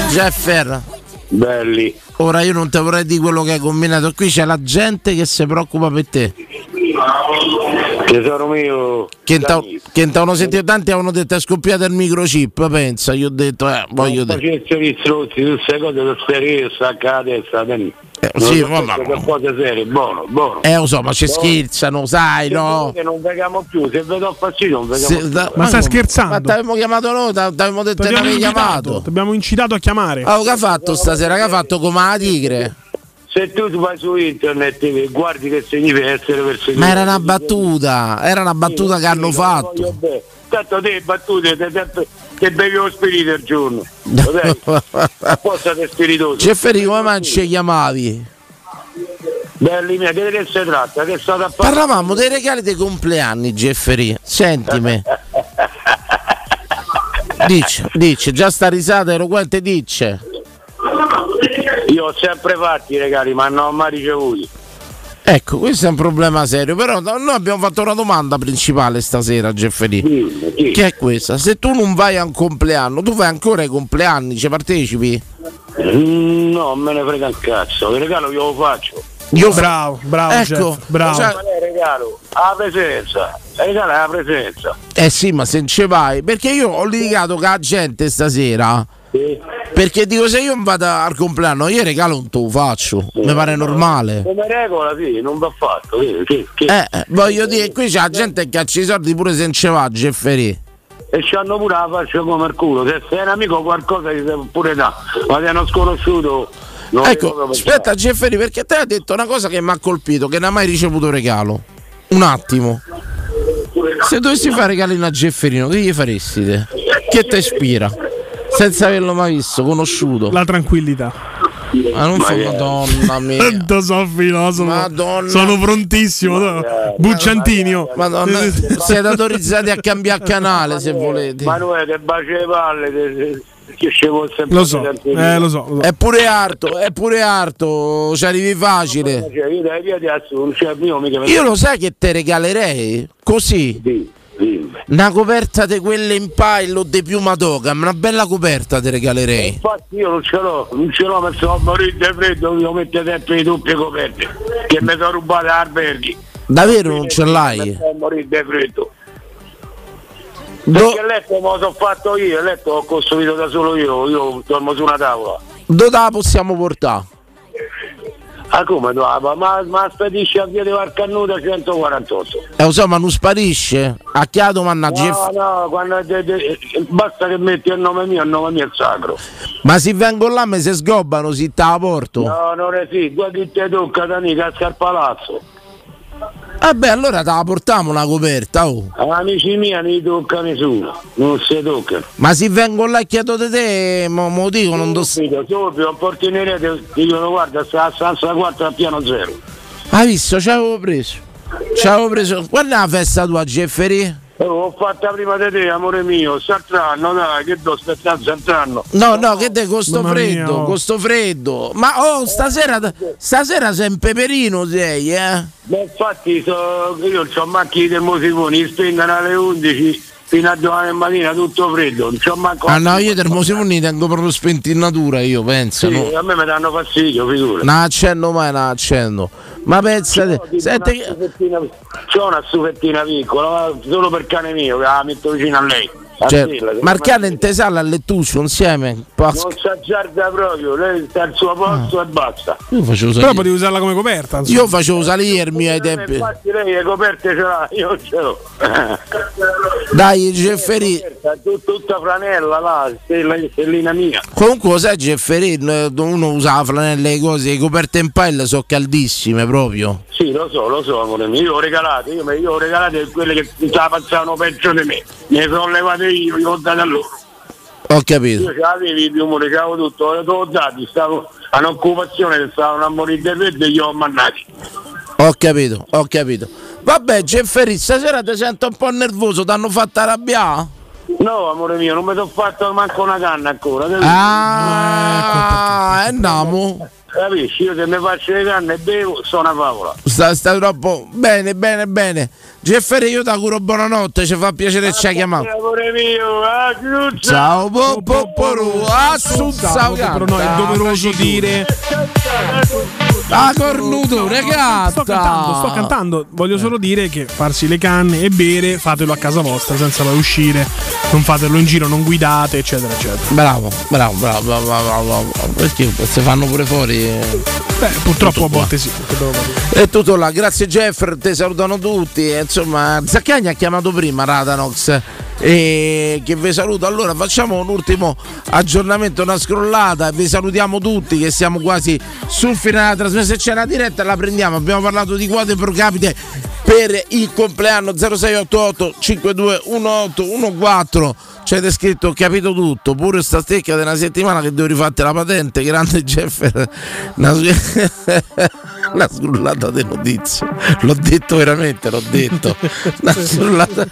Jeffer. Belli. Ora io non ti vorrei dire quello che hai combinato qui, c'è la gente che si preoccupa per te. Tesoro mio. Che t'avevano sentito tanti avevano detto è scoppiato il microchip, pensa, io ho detto eh, voglio dire. facesse gli struzzi, tu sai cose da serie, stacca la testa, Dani. sì, Non ma- cose serie, buono, buono. Eh lo so, ma ci scherzano, sai, Se no? non vediamo più, se vedo fastidio non vediamo Se- più. da- Ma stai come? scherzando? Ma t'avevamo chiamato noi, t'a- t'avevamo detto che incitato, chiamato. Ti abbiamo incitato a chiamare. Oh, che ha fatto stasera? Che ha fatto come la tigre? Se tu vai su internet e guardi che significa essere perseguito. Ma era una battuta, era una battuta che hanno fatto. Voglio bene. Tanto te battute, te, te, te bevi lo spirito al giorno. Apposta te spiritoso. Cefferi, come mai ci chiamavi? Belli miei, di che si tratta? Che? Parlavamo dei regali dei compleanni, Jeffrey. Sentimi. Dice, dice, già sta risata eloquente dice. Io ho sempre fatti i regali, ma non ho mai ricevuti. Ecco, questo è un problema serio, però no- noi abbiamo fatto una domanda principale stasera, Jeffrey. Che è questa? Se tu non vai a un compleanno, tu vai ancora ai compleanni, ci partecipi? No, me ne frega un cazzo, il regalo io lo faccio. Io bravo, bravo, Ecco, Jeff, bravo. cioè- regalo? La presenza. Il regalo è la presenza. Eh sì, ma se non ci vai, perché io ho litigato con la gente stasera. Perché dico se io vado al compleanno, io regalo te lo faccio, mi pare normale. Come regola, sì, non va fatto. Che, che, che- Eh, voglio dire, qui c'è la gente che caccia i soldi pure se non ci va, Jeffrey. E c'hanno pure la faccia come il culo. Se sei un amico qualcosa gli devo pure da. Ma è uno sconosciuto. Ecco, aspetta Jeffrey, perché te hai detto una cosa che mi ha colpito, che non ha mai ricevuto regalo. Un attimo. Se dovessi fare regalino a Jefferino, che gli faresti te? Che ti ispira? Senza averlo mai visto, conosciuto. La tranquillità. Ma non fa madonna mia. Tanto sono filosofo. Madonna. Sono prontissimo. no? Bucciantini. oh. Madonna, siete autorizzati a cambiare canale se volete. Manuele, che baci le palle. Che, che ci fosse Lo so, eh, lo so, È pure arto, è pure arto, ci arrivi facile. Cioè, io lo sai che te regalerei? Così. Una coperta di quelle in paillo di piuma d'oca, una bella coperta ti regalerei. Infatti io non ce l'ho, non ce l'ho, se ho morire di freddo, io metto sempre i doppi coperte, che mi sono rubate alberghi. Davvero non ce l'hai? Sono morire di freddo. Perché il letto me lo sono fatto io, il letto l'ho costruito da solo io, io dormo su una tavola. Dove la possiamo portare? Ah come no? Ma, ma, ma spedisci a via di Varcannuta 148. Eh, lo so, ma non sparisce. A chi ha domanda No, no, quando de- de- basta che metti il nome mio, il nome mio è sacro. Ma se vengo là mi si sgobbano, si te la porto. No, non è sì, due che ti tocca da lì, casca al palazzo. Vabbè, allora te la portiamo una coperta, oh. Amici miei non li tocca nessuno, non si toccano. Ma se vengo là e chiedo di te, mo, mo dico, non do... Subito, subito, un portineria ti dicono guarda, sta a stanza 4 a piano zero. Hai visto? Ci avevo preso. Ci avevo preso. Quando è la festa tua, Jeffrey? L'ho fatta prima di te, amore mio, Sant'anno, dai, che do aspettare Sant'anno. No, no, che te costo Mamma mia, freddo, oh. costo freddo. Ma oh, stasera, stasera sei un peperino sei, eh? Beh, infatti so, io ho macchine del Mosiconi, spengono alle 11 fino a domani mattina tutto freddo, non c'ho manco... Ah no, io i termosifoni tengo proprio spenti in natura, io penso. Sì, no? a me mi danno fastidio, figura. Non accendo mai, non accendo. Ma pensate, senti che... C'ho una stufettina piccola, solo per cane mio, che la metto vicino a lei. Cioè, in Tesala a Lettuccio insieme. Pasca. Non si azzarda proprio, lei sta al suo posto e basta. Io facevo Però salire, potevi usarla come coperta. insomma. io facevo salire i miei tempi. Infatti lei le coperte ce l'ha, io ce l'ho. Dai, Gefferì. Tut- Tutta flanella là, stella- stellina mia. Comunque, lo sai, Gefferì, eh, uno usa la flanella e le cose, le coperte in pelle sono caldissime proprio. Sì, lo so, lo so, amore mio. Io ho regalate, io, io ho regalate quelle che la passavano peggio di me. Ne sono levate io, io ho date a loro. Ho capito. Io ce l'avevi il piumone, c'avevo tutto, le ho dati, stavo a un'occupazione che stavano a morire del verde e io ho mannati. Ho capito, ho capito. Vabbè, Gefferì, stasera ti sento un po' nervoso, ti hanno fatto arrabbiare? No, amore mio, non mi sono fatto manco una canna ancora. capito? Ah, e andiamo. Capisci? Io se mi faccio le canne e bevo, sono una favola. Sta, sta troppo bene, bene, bene. Gefferì, io ti auguro buonanotte, ci fa piacere che ci hai chiamato. Amore mio, ah, chiusa. Ciao, po, po, poru, assunza, Però no, è doveroso dire. Ah, cornuto, regata. Sto cantando, sto cantando. Voglio solo dire che farsi le canne e bere, fatelo a casa vostra senza poi uscire. Non fatelo in giro, non guidate, eccetera, eccetera. Bravo, bravo, bravo, bravo, bravo, bravo. Perché se fanno pure fuori. eh. Beh, purtroppo a volte sì. È tutto là, grazie Jeff, ti salutano tutti. Insomma, Zaccagni ha chiamato prima Radanox. E che vi saluto. Allora facciamo un ultimo aggiornamento, una scrollata. Vi salutiamo tutti che siamo quasi sul finale della trasmissione. C'è una diretta la prendiamo. Abbiamo parlato di quote pro capite per il compleanno 0688 521814 c'è scritto ho capito tutto pure sta stecca di una settimana che devo rifatte la patente grande Jeffer una, una scrollata di notizie l'ho detto veramente l'ho detto. Una scrollata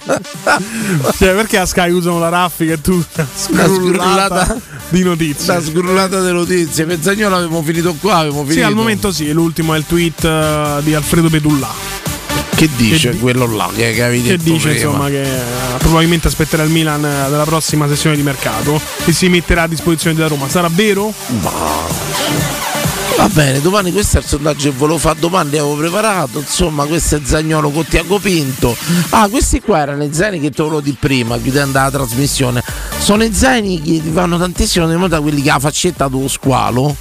Cioè, perché a Sky usano la raffica e tu una scrollata di notizie? una scrollata di notizie. Pezzagnolo avevamo finito qua avevamo finito Sì, al momento sì, l'ultimo è il tweet eh, di Alfredo Pedulla. Che dice quello là che, che avevi Che dice prima. insomma che eh, probabilmente aspetterà il Milan eh, della prossima sessione di mercato e si metterà a disposizione della Roma. Sarà vero? Va bene, domani questo è il sondaggio che volevo fare domani, avevo preparato, insomma questo è Zagnolo con Tiago Pinto. Ah, questi qua erano i zaini che te volevo di prima, chiudendo la trasmissione. Sono i zaini che ti vanno tantissimo di moda quelli che ha la faccetta dello squalo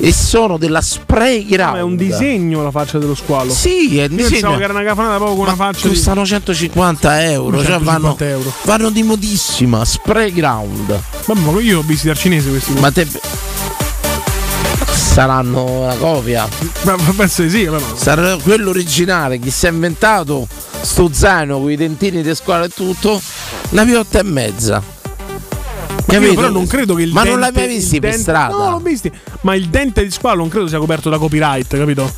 e sono della spray ground. Ma è un disegno la faccia dello squalo. Sì, è un Io disegno. che era una cafonata proprio con una faccia di... Costano 150 euro, cioè 150 vanno, euro. vanno di modissima, spray ground. Vabbè, ma io ho visti dal cinese questi. Ma te saranno una copia. Ma penso di sì, ma- Sarà quello originale, chi si è inventato sto zaino con i dentini di squalo e tutto, una piotta e mezza. Ma io Capito? però non credo che il Ma dente, non l'hai mai visti per dente- strada? No, l'ho visti. Ma il dente di squalo non credo sia coperto da copyright, capito?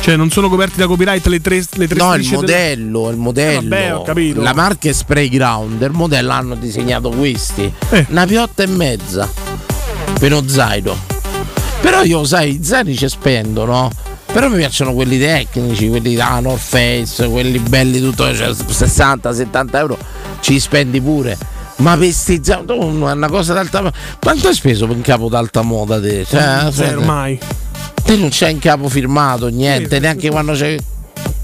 Cioè, non sono coperti da copyright le tre, le tre No, il modello, il modello. Eh, vabbè, ho capito. La marca è Spray Ground, il modello hanno disegnato questi. Eh. Una piotta e mezza per uno zaino. Però io, sai, i zaini ci spendo, no? Però mi piacciono quelli tecnici, quelli da North Face, quelli belli tutto, cioè 60-70 euro ci spendi pure. Ma è una cosa d'alta Quanto hai speso per un capo d'alta moda te? Cioè, Zero, mai. Te non c'è in capo firmato, niente, neanche quando c'è.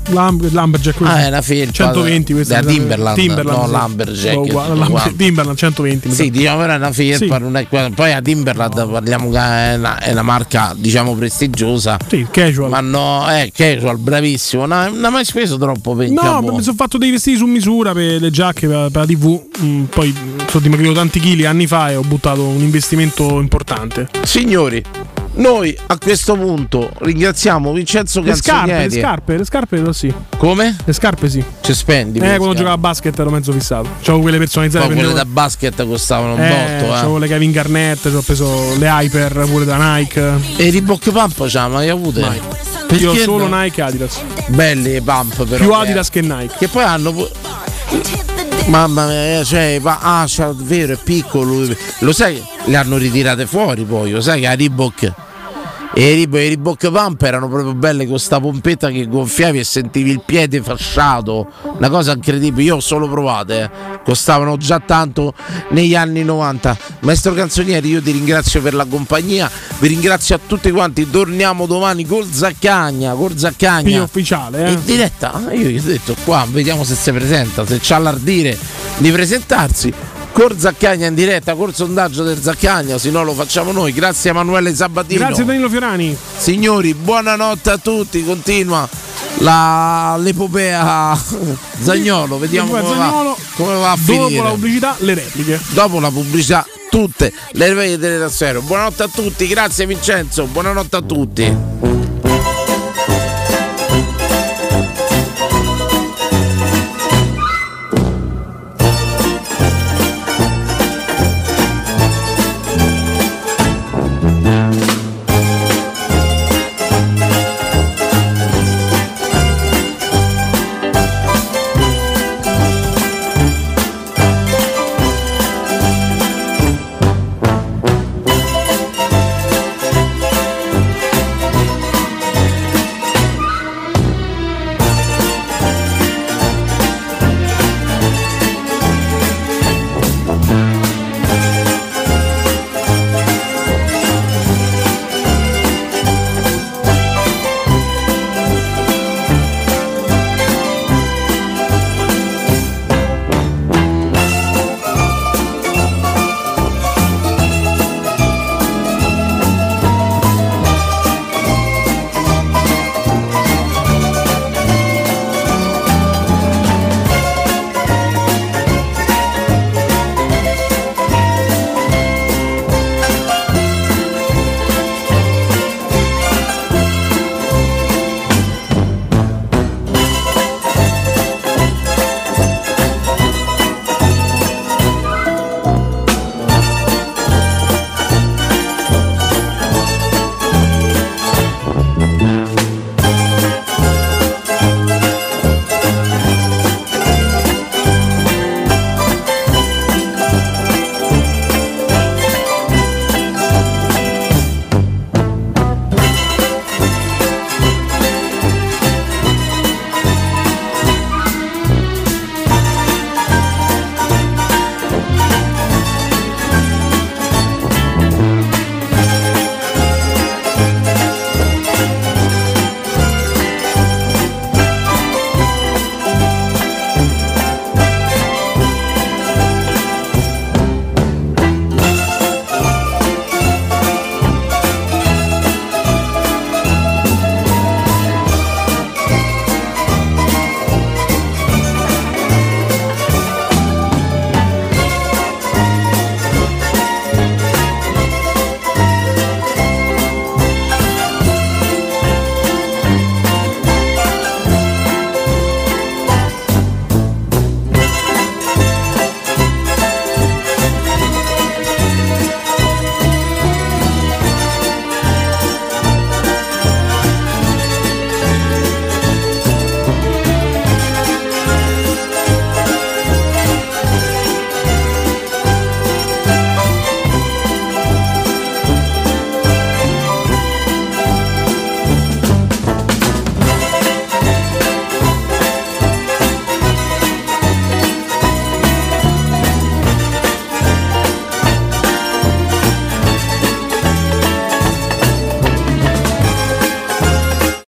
Lam- Lumberjack Ah, è una felpa 120 questa da Timberland, no, sì. Lumberjack, Uguale. Timberland 120 mi Sì, diciamo però è una felpa, Sì. poi a Timberland parliamo che è una, è una marca diciamo prestigiosa. Sì, casual. Ma no, è casual, bravissimo. No, non ha mai speso troppo per No, mi sono fatto dei vestiti su misura per le giacche per, per la TV. mm, poi sono dimagrito tanti chili anni fa e ho buttato un investimento importante. Signori, noi a questo punto ringraziamo Vincenzo Le scarpe, le scarpe, le scarpe oh, sì. Come? Le scarpe sì. Ci spendi? Eh, quando scarpe? giocavo a basket ero mezzo fissato. C'avevo quelle personalizzate. Poi quelle da basket costavano un eh, botto, eh. c'avevo le Kevin Garnett, ci ho preso le Hyper pure da Nike. E i Reebok Pump c'ha mai avute? Mai. Perché Io solo no? Nike e Adidas. Belli i pump però. Più eh. Adidas che Nike. Che poi hanno. Mamma mia, cioè, ma, ah, c'è, vero, è piccolo. Lo sai, le hanno ritirate fuori poi, lo sai che a Reebok. E i i Reebok Pump erano proprio belle con sta pompetta che gonfiavi e sentivi il piede fasciato. Una cosa incredibile, io ho solo provate, eh. costavano già tanto negli anni 90. Maestro Canzonieri, io ti ringrazio per la compagnia, vi ringrazio a tutti quanti. Torniamo domani col Zaccagna, col Zaccagna. Più ufficiale, eh. In diretta, Ah, io gli ho detto qua, vediamo se si presenta, se c'ha l'ardire di presentarsi. Col Zaccagna in diretta, col sondaggio del Zaccagna, se no lo facciamo noi. Grazie Emanuele Sabatino. Grazie Danilo Fiorani. Signori, buonanotte a tutti. Continua la, l'epopea Zagnolo. Vediamo come Zaniolo, va, come va a Dopo finire. la pubblicità, le repliche. Dopo la pubblicità, tutte le repliche delle Tassero. Buonanotte a tutti, grazie Vincenzo. Buonanotte a tutti.